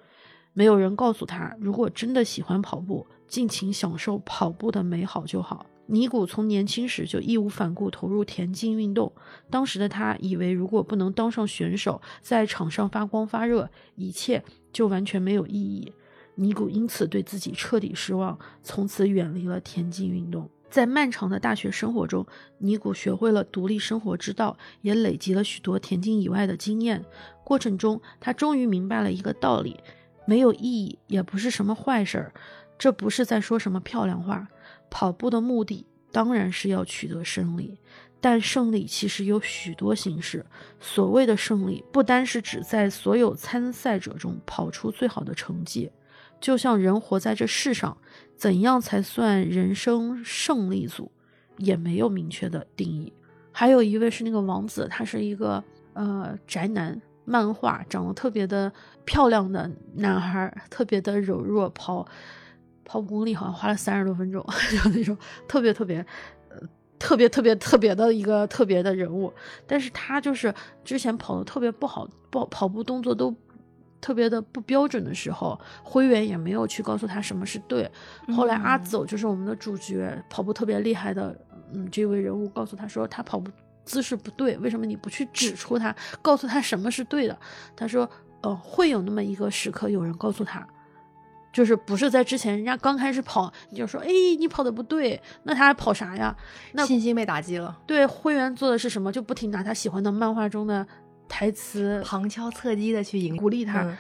没有人告诉他，如果真的喜欢跑步，尽情享受跑步的美好就好。尼古从年轻时就义无反顾投入田径运动，当时的他以为，如果不能当上选手，在场上发光发热，一切就完全没有意义。尼古因此对自己彻底失望，从此远离了田径运动。在漫长的大学生活中，尼古学会了独立生活之道，也累积了许多田径以外的经验。过程中，他终于明白了一个道理：没有意义也不是什么坏事儿。这不是在说什么漂亮话。跑步的目的当然是要取得胜利，但胜利其实有许多形式。所谓的胜利，不单是指在所有参赛者中跑出最好的成绩，就像人活在这世上，怎样才算人生胜利组，也没有明确的定义。还有一位是那个王子，他是一个呃宅男，漫画长得特别的漂亮的男孩，特别的柔弱，跑跑五公里好像花了三十多分钟，就那种特别特别呃特别特别特别的一个特别的人物。但是他就是之前跑的特别不好，跑跑步动作都特别的不标准的时候，灰原也没有去告诉他什么是对。后来阿走就是我们的主角，跑步特别厉害的。嗯，这位人物告诉他说他跑步姿势不对，为什么你不去指出他，告诉他什么是对的？他说，呃，会有那么一个时刻，有人告诉他，就是不是在之前人家刚开始跑，你就说，哎，你跑的不对，那他还跑啥呀？那信心被打击了。对，灰原做的是什么？就不停拿他喜欢的漫画中的台词，旁敲侧击的去引鼓励他。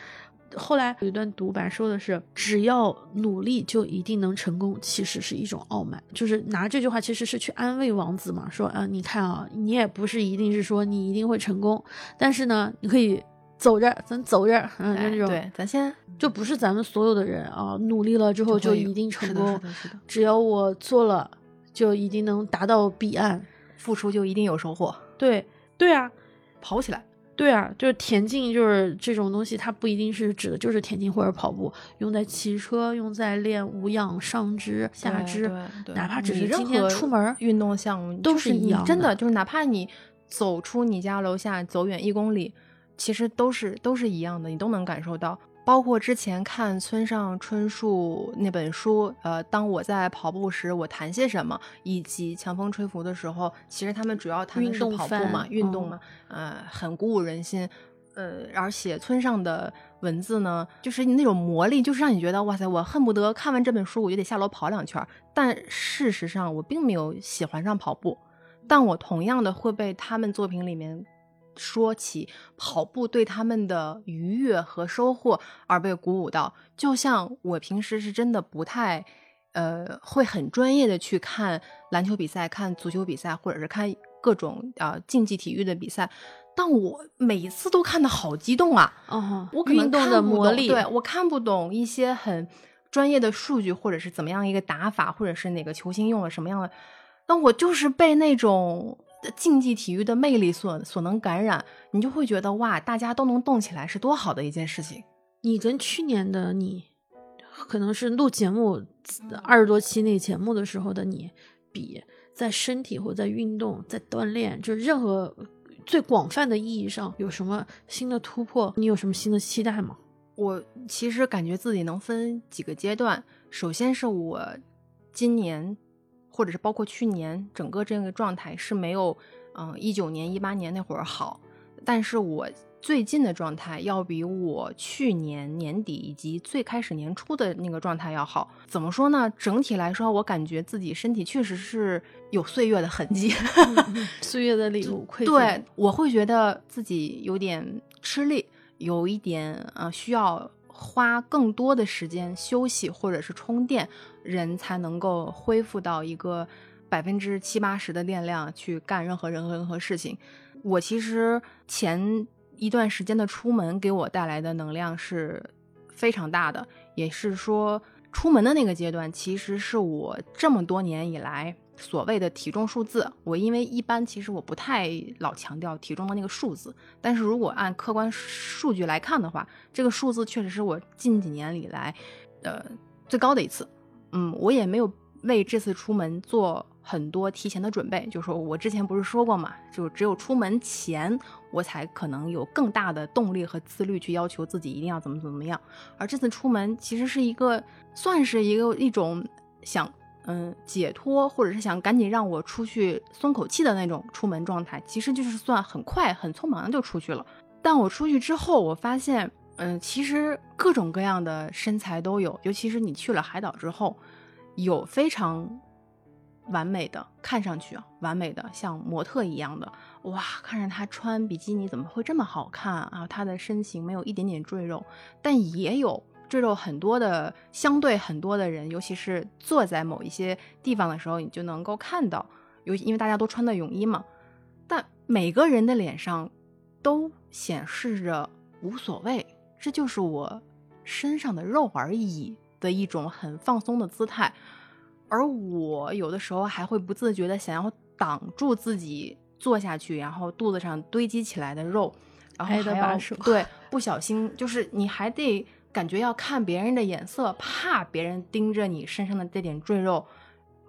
后来有一段独白说的是：“只要努力就一定能成功。”其实是一种傲慢，就是拿这句话其实是去安慰王子嘛，说啊，你看啊，你也不是一定是说你一定会成功，但是呢，你可以走着，咱走着，嗯，就这种。对，咱先就不是咱们所有的人啊，努力了之后就一定成功。是的，是的。只要我做了，就一定能达到彼岸，付出就一定有收获。对，对啊，跑起来。对啊，就是田径，就是这种东西，它不一定是指的就是田径或者跑步，用在骑车，用在练无氧上肢、下肢，哪怕只是今天出门运动项目都是一样的。真的，就是哪怕你走出你家楼下，走远一公里，其实都是都是一样的，你都能感受到。包括之前看村上春树那本书，呃，当我在跑步时，我谈些什么，以及强风吹拂的时候，其实他们主要谈的是跑步嘛，运动嘛，呃，很鼓舞人心。呃，而且村上的文字呢，就是那种魔力，就是让你觉得哇塞，我恨不得看完这本书我就得下楼跑两圈。但事实上，我并没有喜欢上跑步，但我同样的会被他们作品里面。说起跑步对他们的愉悦和收获而被鼓舞到，就像我平时是真的不太，呃，会很专业的去看篮球比赛、看足球比赛，或者是看各种啊竞技体育的比赛，但我每一次都看的好激动啊！哦，我运动的魔力，对我看不懂一些很专业的数据，或者是怎么样一个打法，或者是哪个球星用了什么样的，那我就是被那种。竞技体育的魅力所所能感染，你就会觉得哇，大家都能动起来是多好的一件事情。你跟去年的你，可能是录节目二十多期那节目的时候的你比，在身体或在运动、在锻炼，就任何最广泛的意义上有什么新的突破？你有什么新的期待吗？我其实感觉自己能分几个阶段，首先是我今年。或者是包括去年整个这个状态是没有，嗯，一九年、一八年那会儿好，但是我最近的状态要比我去年年底以及最开始年初的那个状态要好。怎么说呢？整体来说，我感觉自己身体确实是有岁月的痕迹，岁月的礼物馈赠。对，我会觉得自己有点吃力，有一点呃需要。花更多的时间休息或者是充电，人才能够恢复到一个百分之七八十的电量去干任何任何任何事情。我其实前一段时间的出门给我带来的能量是非常大的，也是说出门的那个阶段，其实是我这么多年以来。所谓的体重数字，我因为一般其实我不太老强调体重的那个数字，但是如果按客观数据来看的话，这个数字确实是我近几年里来，呃最高的一次。嗯，我也没有为这次出门做很多提前的准备，就说我之前不是说过嘛，就只有出门前我才可能有更大的动力和自律去要求自己一定要怎么怎么样。而这次出门其实是一个算是一个一种想。嗯，解脱或者是想赶紧让我出去松口气的那种出门状态，其实就是算很快很匆忙就出去了。但我出去之后，我发现，嗯，其实各种各样的身材都有，尤其是你去了海岛之后，有非常完美的，看上去啊完美的像模特一样的，哇，看着她穿比基尼怎么会这么好看啊？她的身形没有一点点赘肉，但也有赘肉很多的，相对很多的人，尤其是坐在某一些地方的时候，你就能够看到，尤因为大家都穿的泳衣嘛，但每个人的脸上都显示着无所谓，这就是我身上的肉而已的一种很放松的姿态，而我有的时候还会不自觉的想要挡住自己坐下去，然后肚子上堆积起来的肉，然后还要对不小心，就是你还得。感觉要看别人的眼色，怕别人盯着你身上的这点赘肉，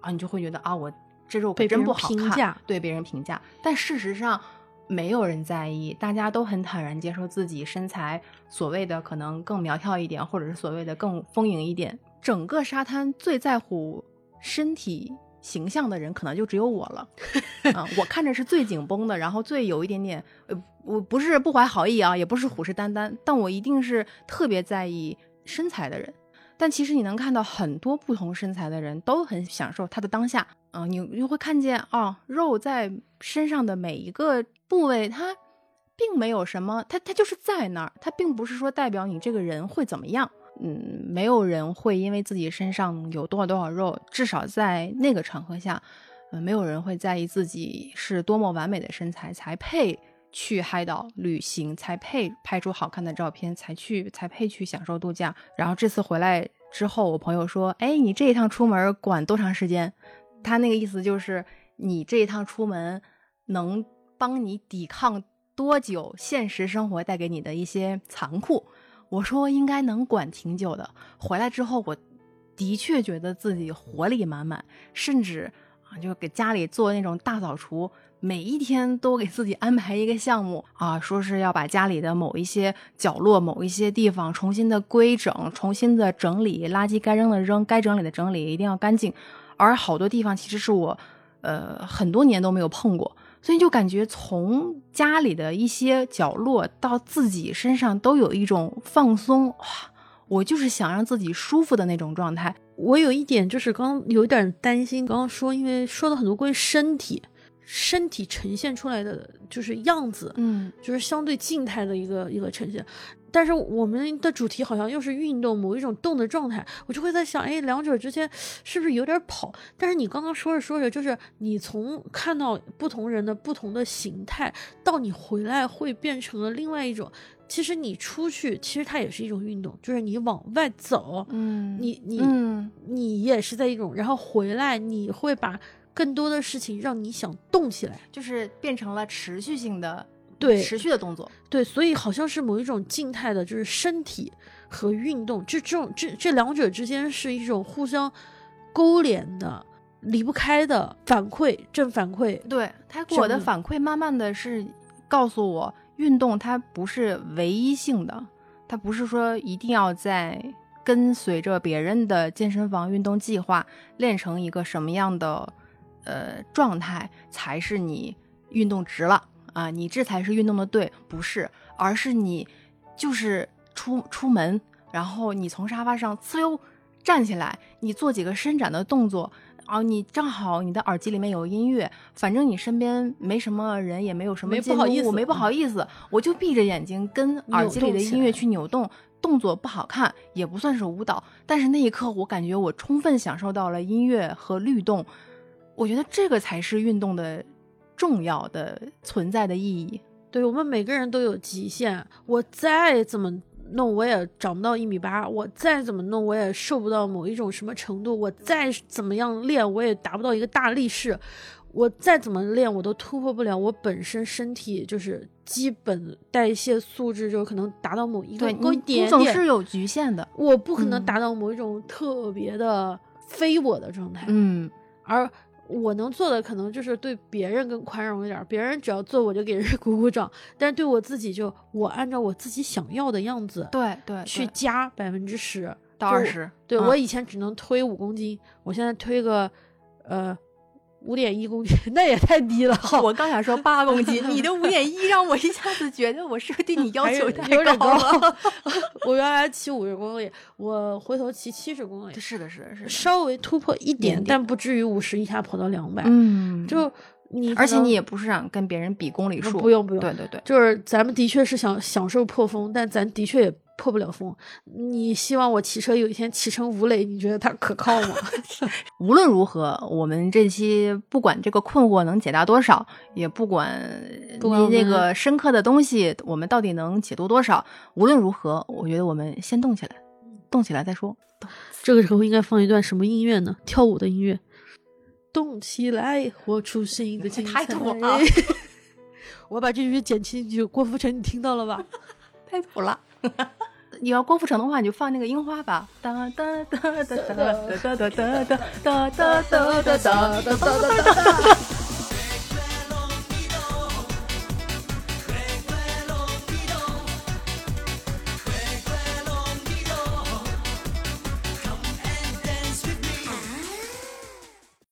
啊，你就会觉得啊，我这肉可真不好看，对别人评价。但事实上，没有人在意，大家都很坦然接受自己身材所谓的可能更苗条一点，或者是所谓的更丰盈一点。整个沙滩最在乎身体。形象的人可能就只有我了，啊，我看着是最紧绷的，然后最有一点点，呃，我不是不怀好意啊，也不是虎视眈眈，但我一定是特别在意身材的人。但其实你能看到很多不同身材的人都很享受他的当下，啊，你你会看见啊，肉在身上的每一个部位，它并没有什么，它它就是在那儿，它并不是说代表你这个人会怎么样。嗯，没有人会因为自己身上有多少多少肉，至少在那个场合下，呃，没有人会在意自己是多么完美的身材才配去海岛旅行，才配拍出好看的照片，才去才配去享受度假。然后这次回来之后，我朋友说：“哎，你这一趟出门管多长时间？”他那个意思就是你这一趟出门能帮你抵抗多久现实生活带给你的一些残酷。我说应该能管挺久的。回来之后，我的确觉得自己活力满满，甚至啊，就给家里做那种大扫除，每一天都给自己安排一个项目啊，说是要把家里的某一些角落、某一些地方重新的规整、重新的整理，垃圾该扔的扔，该整理的整理，一定要干净。而好多地方其实是我，呃，很多年都没有碰过。所以就感觉从家里的一些角落到自己身上都有一种放松，哇！我就是想让自己舒服的那种状态。我有一点就是刚有点担心，刚刚说因为说了很多关于身体，身体呈现出来的就是样子，嗯，就是相对静态的一个一个呈现。但是我们的主题好像又是运动，某一种动的状态，我就会在想，哎，两者之间是不是有点跑？但是你刚刚说着说着，就是你从看到不同人的不同的形态，到你回来会变成了另外一种。其实你出去，其实它也是一种运动，就是你往外走，嗯，你你你也是在一种，然后回来你会把更多的事情让你想动起来，就是变成了持续性的。对，持续的动作，对，所以好像是某一种静态的，就是身体和运动，这这种这这两者之间是一种互相勾连的、离不开的反馈，正反馈。对他给我的反馈，慢慢的是告诉我，运动它不是唯一性的，它不是说一定要在跟随着别人的健身房运动计划练成一个什么样的呃状态，才是你运动值了。啊，你这才是运动的对，不是，而是你就是出出门，然后你从沙发上呲溜站起来，你做几个伸展的动作，啊，你正好你的耳机里面有音乐，反正你身边没什么人，也没有什么不好意思，我没不好意思，我就闭着眼睛跟耳机里的音乐去扭动，动作不好看，也不算是舞蹈，但是那一刻我感觉我充分享受到了音乐和律动，我觉得这个才是运动的。重要的存在的意义，对我们每个人都有极限。我再怎么弄，我也长不到一米八；我再怎么弄，我也瘦不到某一种什么程度；我再怎么样练，我也达不到一个大力士；我再怎么练，我都突破不了我本身身体就是基本代谢素质，就可能达到某一个对，点总是有局限的。我不可能达到某一种特别的非我的状态。嗯，而。我能做的可能就是对别人更宽容一点，别人只要做我就给人 鼓鼓掌，但是对我自己就我按照我自己想要的样子，对对，去加百分之十到二十。对我以前只能推五公斤，我现在推个呃。五点一公斤，那也太低了。我刚想说八公斤，你的五点一让我一下子觉得我是不是对你 要求太高了？我原来骑五十公里，我回头骑七十公里。是的，是的，是的，稍微突破一点，但不至于五十一下跑到两百。嗯，就你，而且你也不是想跟别人比公里数，不用不用。对对对，就是咱们的确是想享受破风，但咱的确也破不了风。你希望我骑车有一天骑成吴磊，你觉得他可靠吗？无论如何，我们这期不管这个困惑能解答多少，也不管你那个深刻的东西，我们到底能解读多少。无论如何，我觉得我们先动起来，动起来再说。这个时候应该放一段什么音乐呢？跳舞的音乐。动起来，活出新的精彩。太土了 我把这句剪进去，郭富城，你听到了吧？太土了。你要郭富城的话，你就放那个樱花吧。哒哒哒哒哒哒哒哒哒哒哒哒哒哒哒哒哒哒哒。